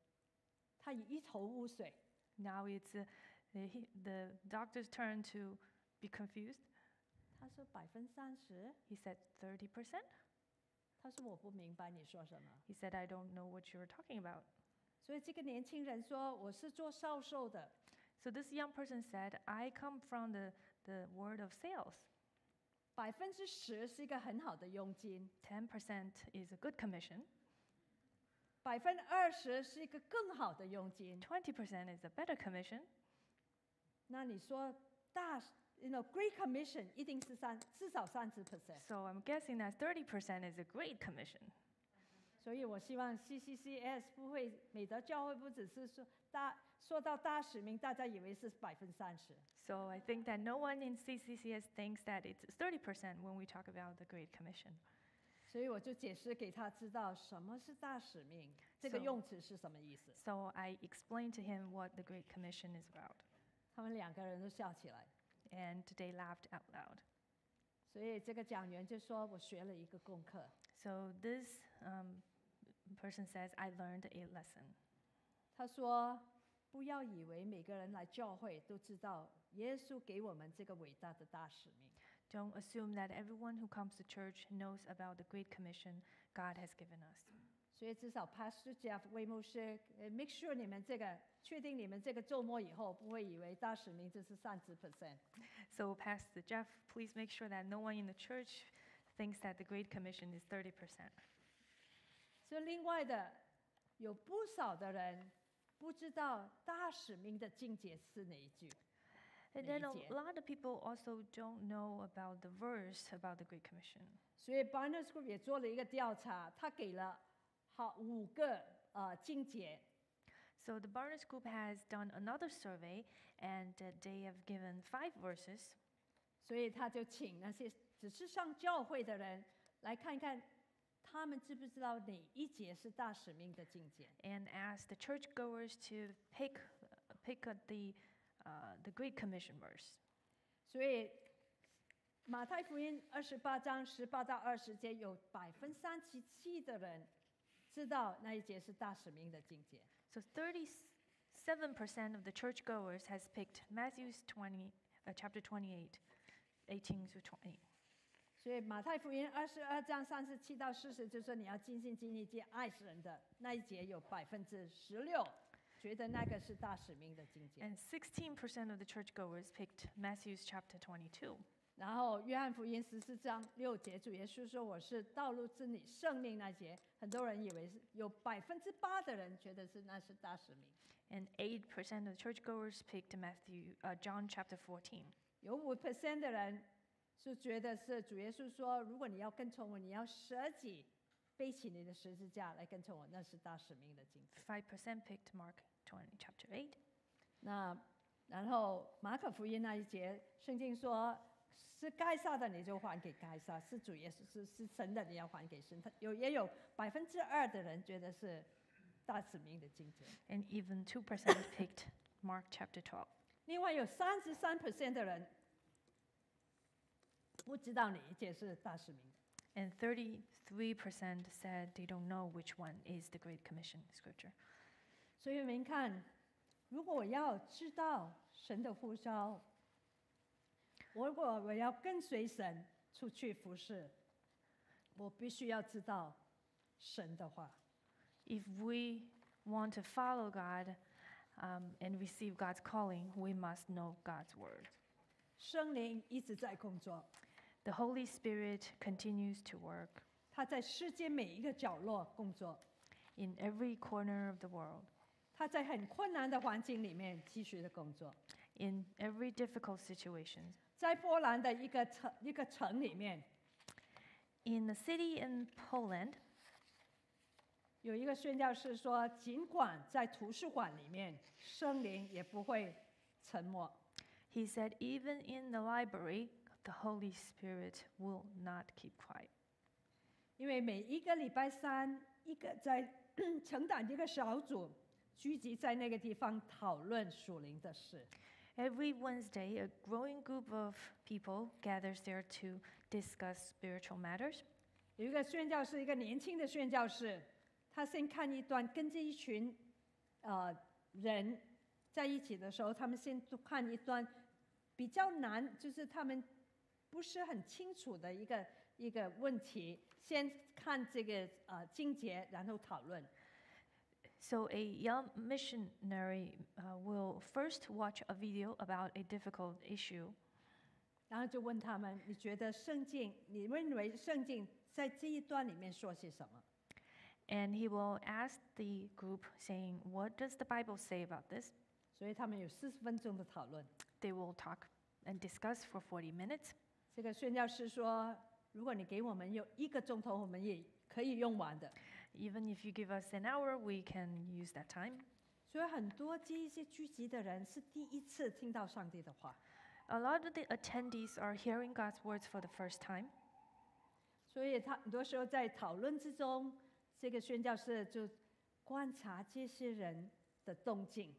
他也一头雾水。Now it's uh, the, the doctor's turn to be confused. 他说百分之三十，He said thirty percent. 他说我不明白你说什么。He said, I don't know what you're talking about. 所以这个年轻人说：“我是做销售的， So this young person said, I come from the, the world of sales. 百分之十是一个很好的佣金， 10% is a good commission. 百分之二十是一个更好的佣金。 20% is a better commission. 那你说大，you know great commission 一定是三至少三十 percent。 So I'm guessing that 30% is a great commission. 所以我希望 CCCS 不会美德教会不只是说大说到大使命，大家以为是百分之三十。 So I think that no one in CCCS thinks that it's 30% when we talk about the Great Commission. 所以我就解释给他知道什么是大使命，这个 So- 用词是什么意思。 So I explained to him what the Great Commission is about. 他们两个人都笑起来。 And they laughed out loud. 所以这个讲员就说：“我学了一个功课。 So this um, person says, I learned a lesson. ”他说：“不要以为每个人来教会都知道耶稣给我们这个伟大的大使命。 Don't assume that everyone who comes to church knows about the Great Commission God has given us. 所以至少 Pastor Jeff 魏牧师，呃，make sure 你们这个确定你们这个周末以后不会以为大使命就是三十 percent。 So, Pastor Jeff, please make sure that no one in the church thinks that the Great Commission is 30%. 所以另外的有不少的人不知道大使命的境界是哪一句。And then a lot of people also don't know about the verse about the Great Commission. 所以 Barna Group 也做了一个调查，他给了好五个呃境界。So the Barna Group has done another survey, and uh, they have given five verses. 所以他就请那些只是上教会的人来看看 他们知不知道哪一节是大使命的境界。 and asked the churchgoers to pick uh, pick uh, the uh, the Great Commission verse. 所以马太福音二十八章十八到二十节，有百分之三十七的人知道那一节是大使命的境界。 So 37% of the churchgoers has picked Matthew's 20 uh, chapter 28, 18 to 20. 所以马太福音二十二章三十七到四十，就说你要尽心尽力尽爱世人的那一节，有百分之十六觉得那个是大使命的境界。And 16% of the churchgoers picked Matthew's chapter 22. 然后约翰福音十四章六节，主耶稣说我是道路真理生命那节，很多人以为是有百分之八的人觉得是那是大使命，And 8% of the churchgoers picked Matthew, uh, John chapter 14. 有五 percent 的人是觉得是主耶稣说，如果你要跟从我，你要舍己，背起你的十字架来跟从我，那是大使命的经。Five percent picked Mark twenty chapter eight 那然后马可福音那一节，圣经说是该杀的你就还给该杀，是主耶稣是是神的你要还给神。他有也有百分之二的人觉得是大使命的经节。and even two percent picked Mark chapter twelve. 另外有三十三 percent 的人 不知道哪一节是大使命的。 And 33% said they don't know which one is the Great Commission scripture. 所以我们看，如果我要知道神的呼召，如果我要跟随神出去服侍，我必须要知道神的话。 If we want to follow God um, and receive God's calling, we must know God's word. 圣灵一直在工作， The Holy Spirit continues to work 他在世界每一个角落工作， in every corner of the world, 他在很困难的环境里面继续的工作。 in every difficult situation. 在波兰的一个城一个城里面， In the city in Poland, 有一个宣教士说，尽管在图书馆里面，圣灵也不会沉默。 he said, even in the library, the Holy Spirit will not keep quiet. 因为每一个礼拜三，一个在成长一个小组聚集在那个地方讨论属灵的事。 Every Wednesday, a growing group of people gathers there to discuss spiritual matters. 有一个宣教士，一个年轻的宣教士，他先看一段，跟着一群呃人在一起的时候，他们先看一段比较难，就是他们 不是很清楚的一个一个问题，先看这个呃经节，然后讨论。 So, a young missionary uh, will first watch a video about a difficult issue 然后就问他们：“你觉得圣经？你认为圣经在这一段里面说些什么 and he will ask the group, saying, What does the Bible say about this? 所以他们有四十分钟的讨论。 They will talk and discuss for 40 minutes. 这个宣教师说：“如果你给我们有一个钟头，我们也可以用完的。Even if you give us an hour, we can use that time. ”所以很多这一些聚集的人是第一次听到上帝的话，A lot of the attendees are hearing God's words for the first time. 所以他很多时候在讨论之中，这个宣教士就观察这些人的动静。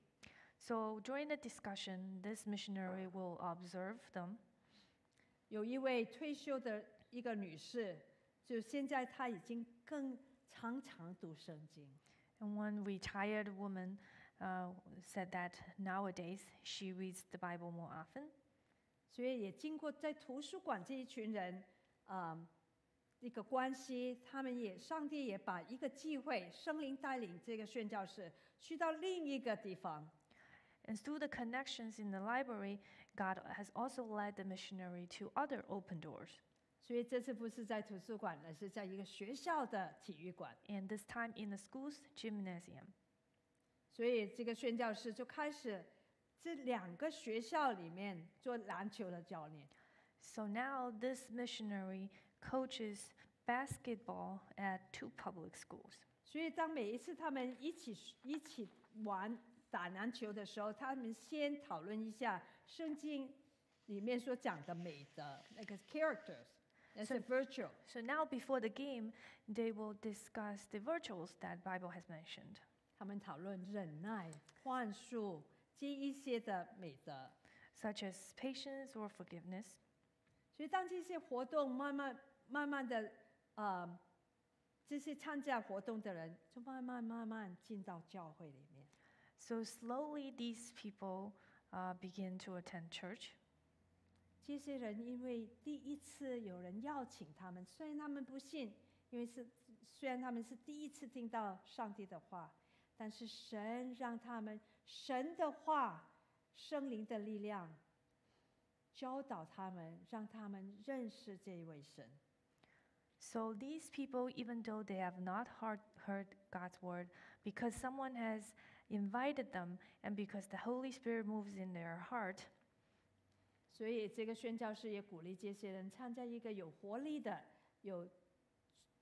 So during the discussion, this missionary will observe them. 有一位退休的一个女士，就现在她已经更常常读圣经。And one retired woman uh, said that nowadays she reads the Bible more often. 所以也经过在图书馆这一群人啊、一个关系，他们也上帝也把一个机会，圣灵带领这个宣教士去到另一个地方，And through the connections in the library, God has also led the missionary to other open doors. 所以这次不是在图书馆，而是在一个学校的体育馆。 And this time in the school's gymnasium. 所以这个宣教士就开始这两个学校里面做篮球的教练。 So now this missionary coaches basketball at two public schools. 所以当每一次他们一起一起玩 打篮球的时候，他们先讨论一下圣经里面所讲的美德那个 characters，那是 virtue。So now before the game, they will discuss the virtues that Bible has mentioned, 他们讨论忍耐、宽恕这一些的美德。such as patience or forgiveness. 所以当这些活动慢慢慢慢的，呃，这些参加活动的人就慢慢慢慢进到教会里面。So slowly these people uh, begin to attend church. 这些人因为第一次有人邀请他们，虽然他们不信，因为是虽然他们是第一次听到上帝的话，但是神让他们神的话、圣灵的力量教导他们，让他们认识这一位神。 So these people, even though they have not heard, heard God's word, because someone has invited them and because the Holy Spirit moves in their heart, 所以这个宣教士也鼓励这些人参加一个有活力的、有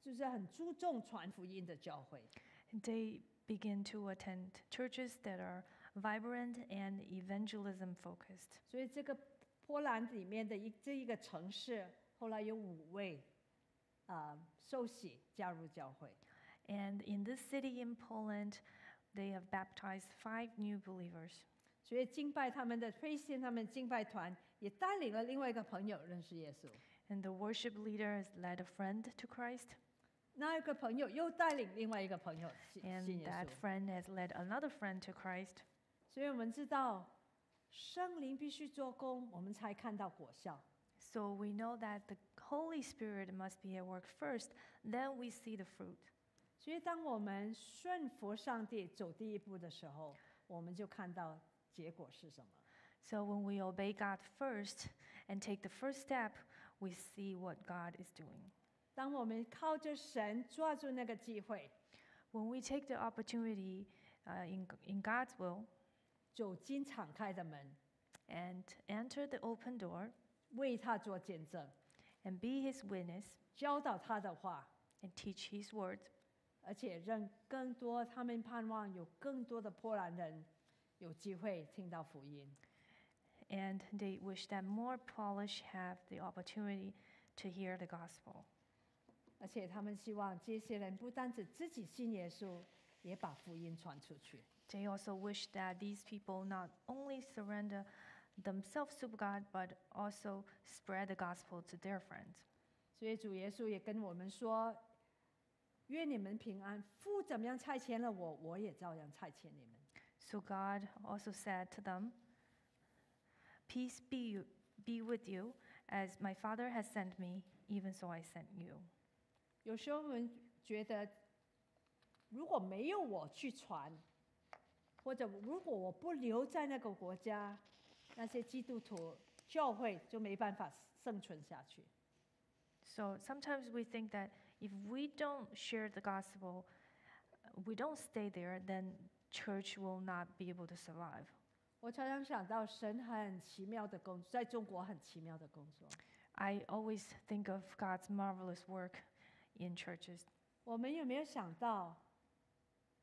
就是很注重传福音的教会。 they begin to attend churches that are vibrant and evangelism focused. 所以这个波兰里面的一这一个城市，后来有五位啊、受洗加入教会。 And in this city in Poland, they have baptized five new believers. 所以敬拜他们的推荐他们敬拜团也带领了另外一个朋友认识耶稣， And the worship leader has led a friend to Christ, 那一个朋友又带领另外一个朋友信信 and 耶 that 稣。 friend has led another friend to Christ. 所以我们知道，圣灵必须做工，我们才看到果效。 So we know that the Holy Spirit must be at work first, then we see the fruit. 所以，当我们顺服上帝走第一步的时候，我们就看到结果是什么。 So when we obey God first and take the first step, we see what God is doing. 当我们靠着神抓住那个机会， When we take the opportunity uh, in, in God's will 走进敞开的门， and enter the open door 为他做见证， and be His witness 教导他的话， and teach His word, 而且让更多他们盼望有更多的波兰人有机会听到福音。 and they wish that more Polish have the opportunity to hear the gospel. 而且他们希望这些人不单只自己信耶稣，也把福音传出去。 They also wish that these people not only surrender themselves to God, but also spread the gospel to their friends. 所以主耶稣也跟我们说：“ 愿你们平安。父怎么样差遣了我，我也照样差遣你们。 So God also said to them, Peace be, you, be with you, as my Father has sent me, even so I sent you. ”有时候我们觉得，如果没有我去传，或者如果我不留在那个国家，那些基督徒教会就没办法生存下去。 So sometimes we think that if we don't share the gospel, uh, we don't stay there, then church will not be able to survive. 我常常想到神很奇妙的工，在中国很奇妙的工作。 I always think of God's marvelous work in churches. 我们有没有想到，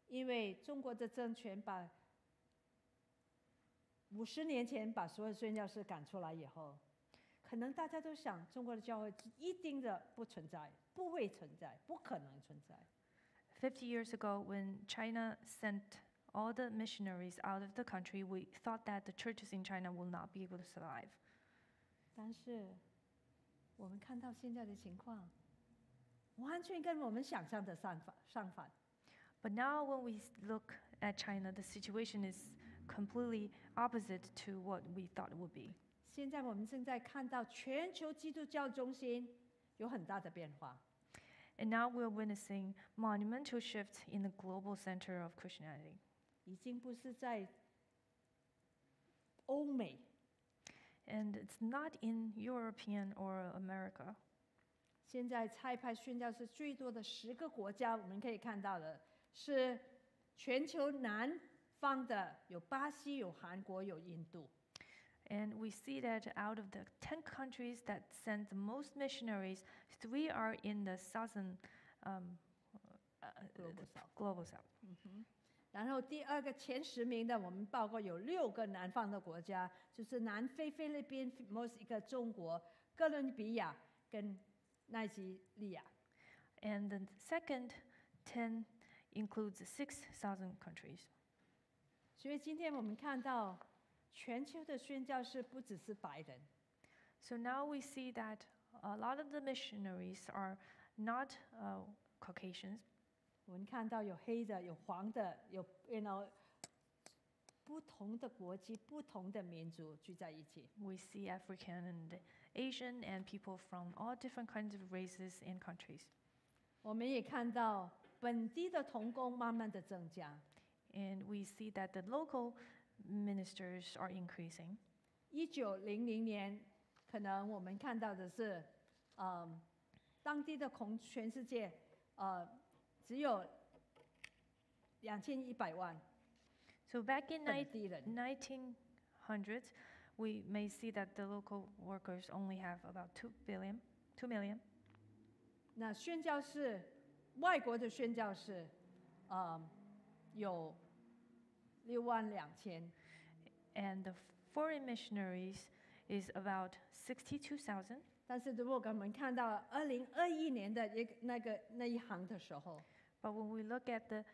因为中国的政权把五十年前把所有宣教士赶出来以后，可能大家都想中国的教会一定的不存在， 不会存在，不可能存在。 50 years ago, when China sent all the missionaries out of the country, we thought that the churches in China will not be able to survive. 但是我们看到现在的情况，完全跟我们想象的相反相反。 But now, when we s- look at China, the situation is completely opposite to what we thought it would be. 现在我们正在看到全球基督教中心 有很大的变化。 And now we're witnessing monumental shift in the global center of Christianity. 已经不是在欧美， And it's not in European or America. 现在差派宣教士最多的十个国家，我们可以看到的是全球南方的有巴西、有韩国、有印度。 And we see that out of the 10 countries that send the most missionaries, three are in the southern um, uh, Global South global south. 然后第二个前十名的，我们报告有六个南方的国家，就是南非、菲律宾、墨西哥、中国、哥伦比亚跟奈及利亚。 And the second 10 includes six southern countries. 所以今天我们看到， 全球的宣教士不只是白人， So now we see that a lot of the missionaries are not uh, Caucasians. 我们看到有黑的、有黄的、有 you know 不同的国籍、不同的民族聚在一起。 We see African and Asian and people from all different kinds of races and countries. 我们也看到本地的童工慢慢的增加。 And we see that the local ministers are increasing. 一九零零年，可能我们看到的是，嗯，当地的孔全世界，呃，只有两千一百万 So back in 本 ni- 地人。 1900s, we may see that the local workers only have about 2 billion, 2 million. 那宣教士，外国的宣教士，嗯，有 六万两千。 And the foreign missionaries is about 62,000. 但是如果我们看到二零二一年的一个那个那一行的时候， But when we look at the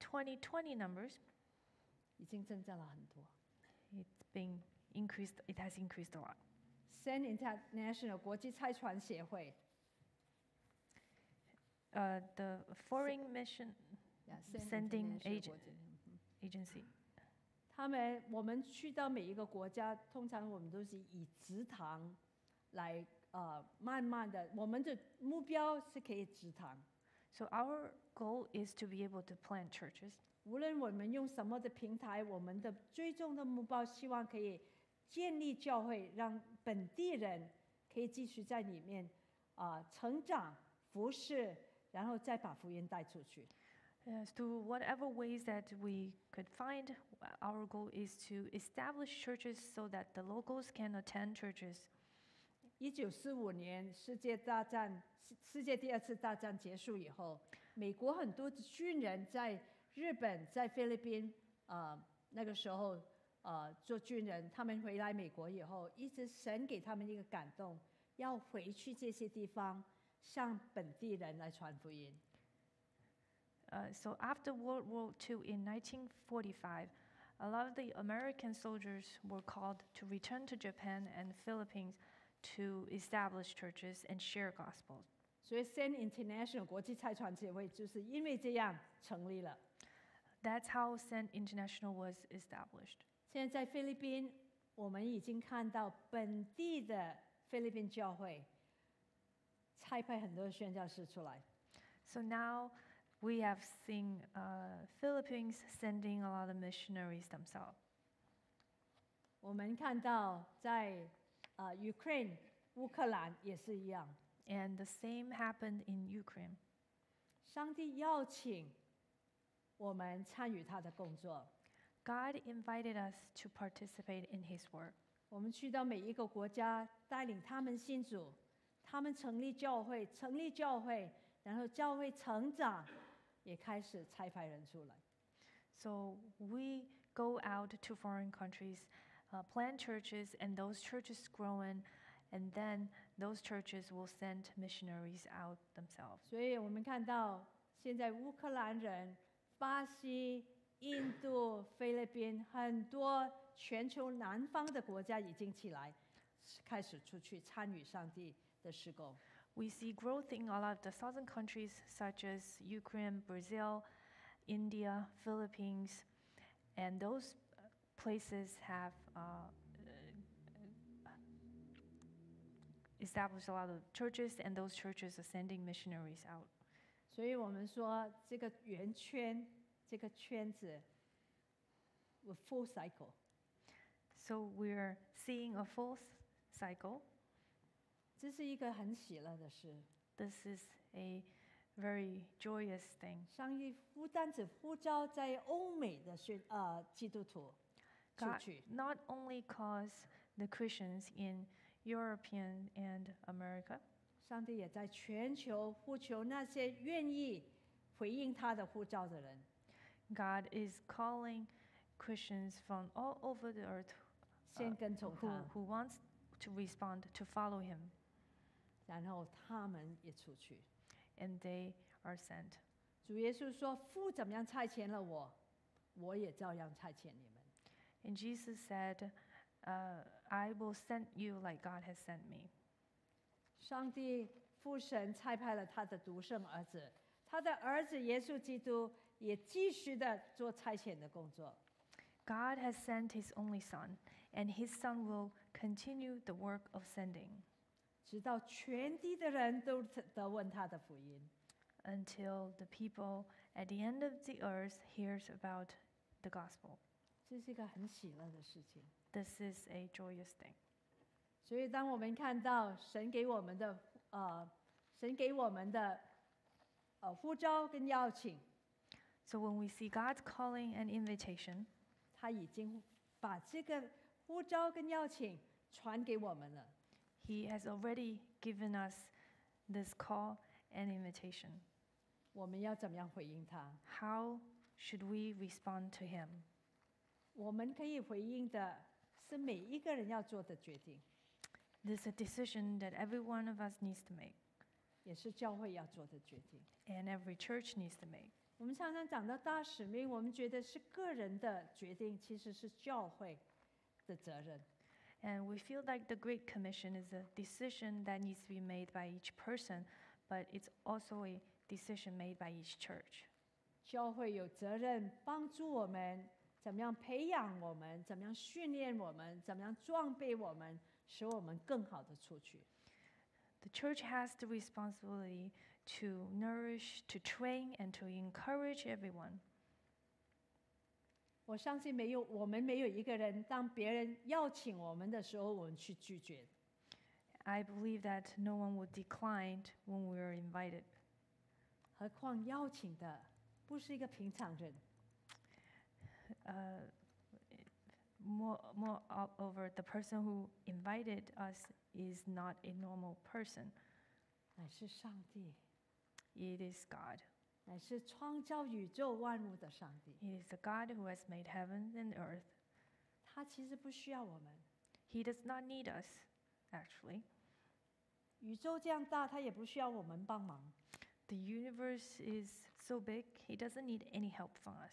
2020 numbers, 已经增加了很多。 it's been increased. It has increased a lot. Send International 国际差传协会 Uh, the foreign mission Yeah, Sending International agent. agency, 他们我们去到每一个国家，通常我们都是以直堂来呃慢慢的，我们的目标是可以直堂。so our goal is to be able to plant churches. 无论我们用什么的平台，我们的最终的目标希望可以建立教会，让本地人可以继续在里面啊、成长、服侍，然后再把福音带出去。Yes, through whatever ways that we could find, our goal is to establish churches so that the locals can attend churches. 一九四五年世界大战世界第二次大战结束以后，美国很多军人在日本、在菲律宾、呃那个时候呃做军人，他们回来美国以后，一直神给他们一个感动，要回去这些地方向本地人来传福音。Uh, so after World War II in 1945, a lot of the American soldiers were called to return to Japan and Philippines to establish churches and share gospel. So Send International That's how Send International was established. 现在在菲律宾，我们已经看到本地的菲律宾教会差派很多宣教士出来。So now we have seen uh, Philippines sending a lot of missionaries themselves. 我们看到在呃 Ukraine 乌克兰也是一样， And the same happened in Ukraine. 上帝邀请我们参与他的工作。 God invited us to participate in His work. 我们去到每一个国家，带领他们信主，他们成立教会，成立教会，然后教会成长， 也开始差派人出来。So we go out to foreign countries, uh, plant churches, and those churches growing, and then those churches will send missionaries out themselves. 所以我们看到，现在乌克兰人、巴西、印度、菲律宾很多全球南方的国家已经起来，开始出去参与上帝的施工。We see growth in a lot of the southern countries such as Ukraine, Brazil, India, Philippines, and those uh, places have uh, uh, established a lot of churches, and those churches are sending missionaries out. 所以我们说，这个圆圈，这个圈子，a full cycle。 So we're seeing a full s- cycle. 这是一个很喜乐的事。 This is a very joyous thing. 上帝不单只呼召在欧美的宣呃基督徒出 God 去， not only calls the Christians in European and America, 上帝也在全球呼求那些愿意回应他的呼召的人， God is calling Christians from all over the earth 先跟从 who, 他， who wants to respond to follow him, 然后他们也出去。 and they are sent. 主耶稣说：“父怎么样差遣了我，我也照样差遣你们。 And Jesus said, uh, I will send you like God has sent me. ”上帝父神差派了他的独生儿子，他的儿子耶稣基督也继续的做差遣的工作。 God has sent his only Son, and his Son will continue the work of sending 直到全地的人都得问他的福音。 until the people at the end of the earth hears about the gospel. 这是一个很喜乐的事情。 This is a joyous thing. 所以，当我们看到神给我们的呃，神给我们的呃呼召跟邀请， So when we see God's calling and invitation, 他已经把这个呼召跟邀请传给我们了。 he has already given us this call and invitation. 我们要怎么样回应他？ How should we respond to him? 我们可以回应的是每一个人要做的决定。 This is a decision that every one of us needs to make. 也是教会要做的决定。 and every church needs to make. 我们常常讲到大使命，我们觉得是个人的决定，其实是教会的责任。 And we feel like the Great Commission is a decision that needs to be made by each person, but it's also a decision made by each church. 教会有责任帮助我们，怎么样培养我们，怎么样训练我们，怎么样装备我们，使我们更好的出去。 The church has the responsibility to nourish, to train, and to encourage everyone. 我相信没有我们没有一个人，当别人邀请我们的时候，我们去拒绝。 I believe that no one would decline when we are invited. 何况邀请的不是一个平常人， Uh, more, moreover, the person who invited us is not a normal person. 乃是上帝， It is God. 乃是创造宇宙万物的上帝。 It is the God who has made heaven and earth. 他其实不需要我们， He does not need us, actually. 宇宙这样大，他也不需要我们帮忙 The universe is so big, He doesn't need any help from us.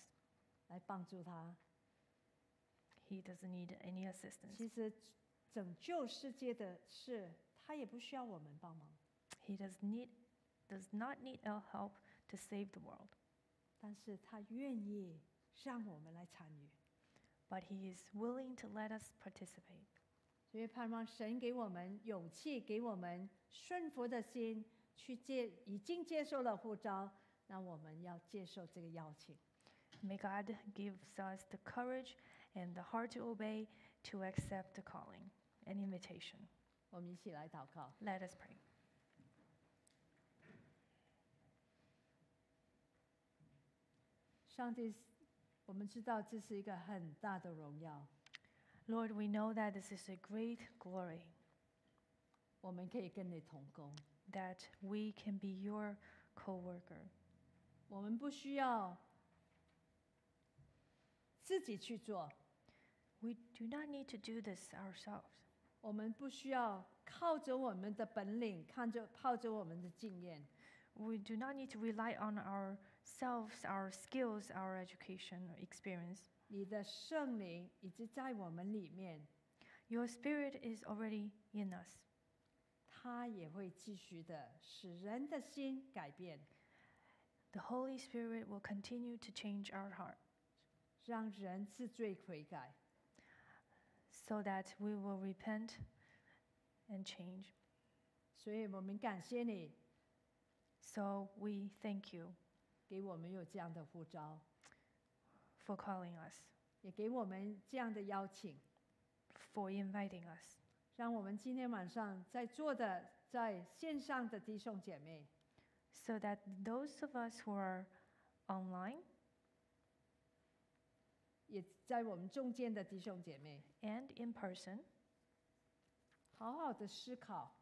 来帮助他。 He doesn't need any assistance. 其实拯救世界的事，他也不需要我们帮忙， He does need does not need our help to save the world, 但是他愿意让我们来参与。 but he is willing to let us participate. 所以盼望神给我们勇气，给我们顺服的心，去接已经接受了呼召，那我们要接受这个邀请。 May God give us the courage and the heart to obey, to accept the calling and invitation. 我们一起来祷告。 Let us pray. 上帝，我们知道这是一个很大的荣耀， Lord, we know that this is a great glory 我们可以跟你同工， that we can be your co worker. 我们不需要自己去做， We do not need to do this ourselves. 我们不需要靠着我们的本领，看着靠着我们的经验， We do not need to rely on ourselves, our skills, our education, or experience. 你的圣灵已经在我们里面， Your spirit is already in us. 他也会继续的使人的心改变， The Holy Spirit will continue to change our heart 让人自罪悔改。 so that we will repent and change. 所以我们感谢你， So we thank you 给我们有这样的呼召， for calling us, 也给我们这样的邀请， for inviting us, 让我们今天晚上在座的在线上的弟兄姐妹， so that those of us who are online 也在我们中间的弟兄姐妹， and in person 好好的思考，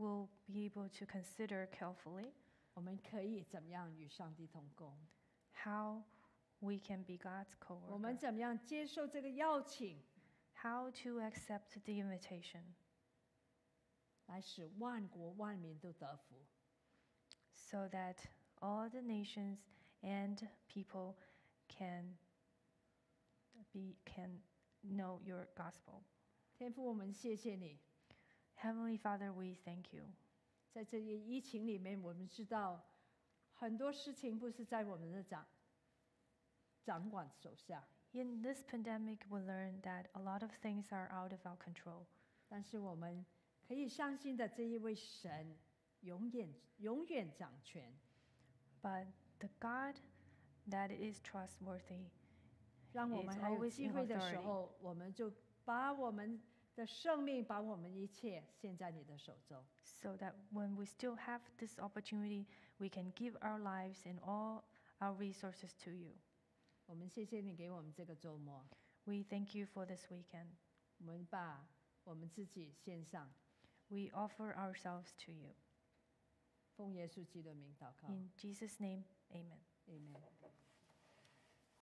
will be able to consider carefully 我们可以怎么样与上帝同工， how we can be God's co 我们 worker, 怎么样接受这个邀请， how to accept the invitation, 来使万国万民都得福。 so that all the nations and people can be can know your gospel. 天父，我们谢谢你， Heavenly Father, we thank you. 在这一疫情里面，我们知道很多事情不是在我们的掌掌管手下， In this pandemic, we learned that a lot of things are out of our control. 但是我们可以相信的这一位神，永远永远掌权， But the God that is trustworthy, 让我 It's 们还有 always 机 in 会的 authority. 时候，我们就把我们 的生命，把我们一切献在你的手中。 so that when we still have this opportunity, we can give our lives and all our resources to you. 我们谢谢你给我们这个周末， We thank you for this weekend. 我们把我们自己献上， We offer ourselves to you. 奉耶稣基督的名祷告 In Jesus' name, amen. ，Amen。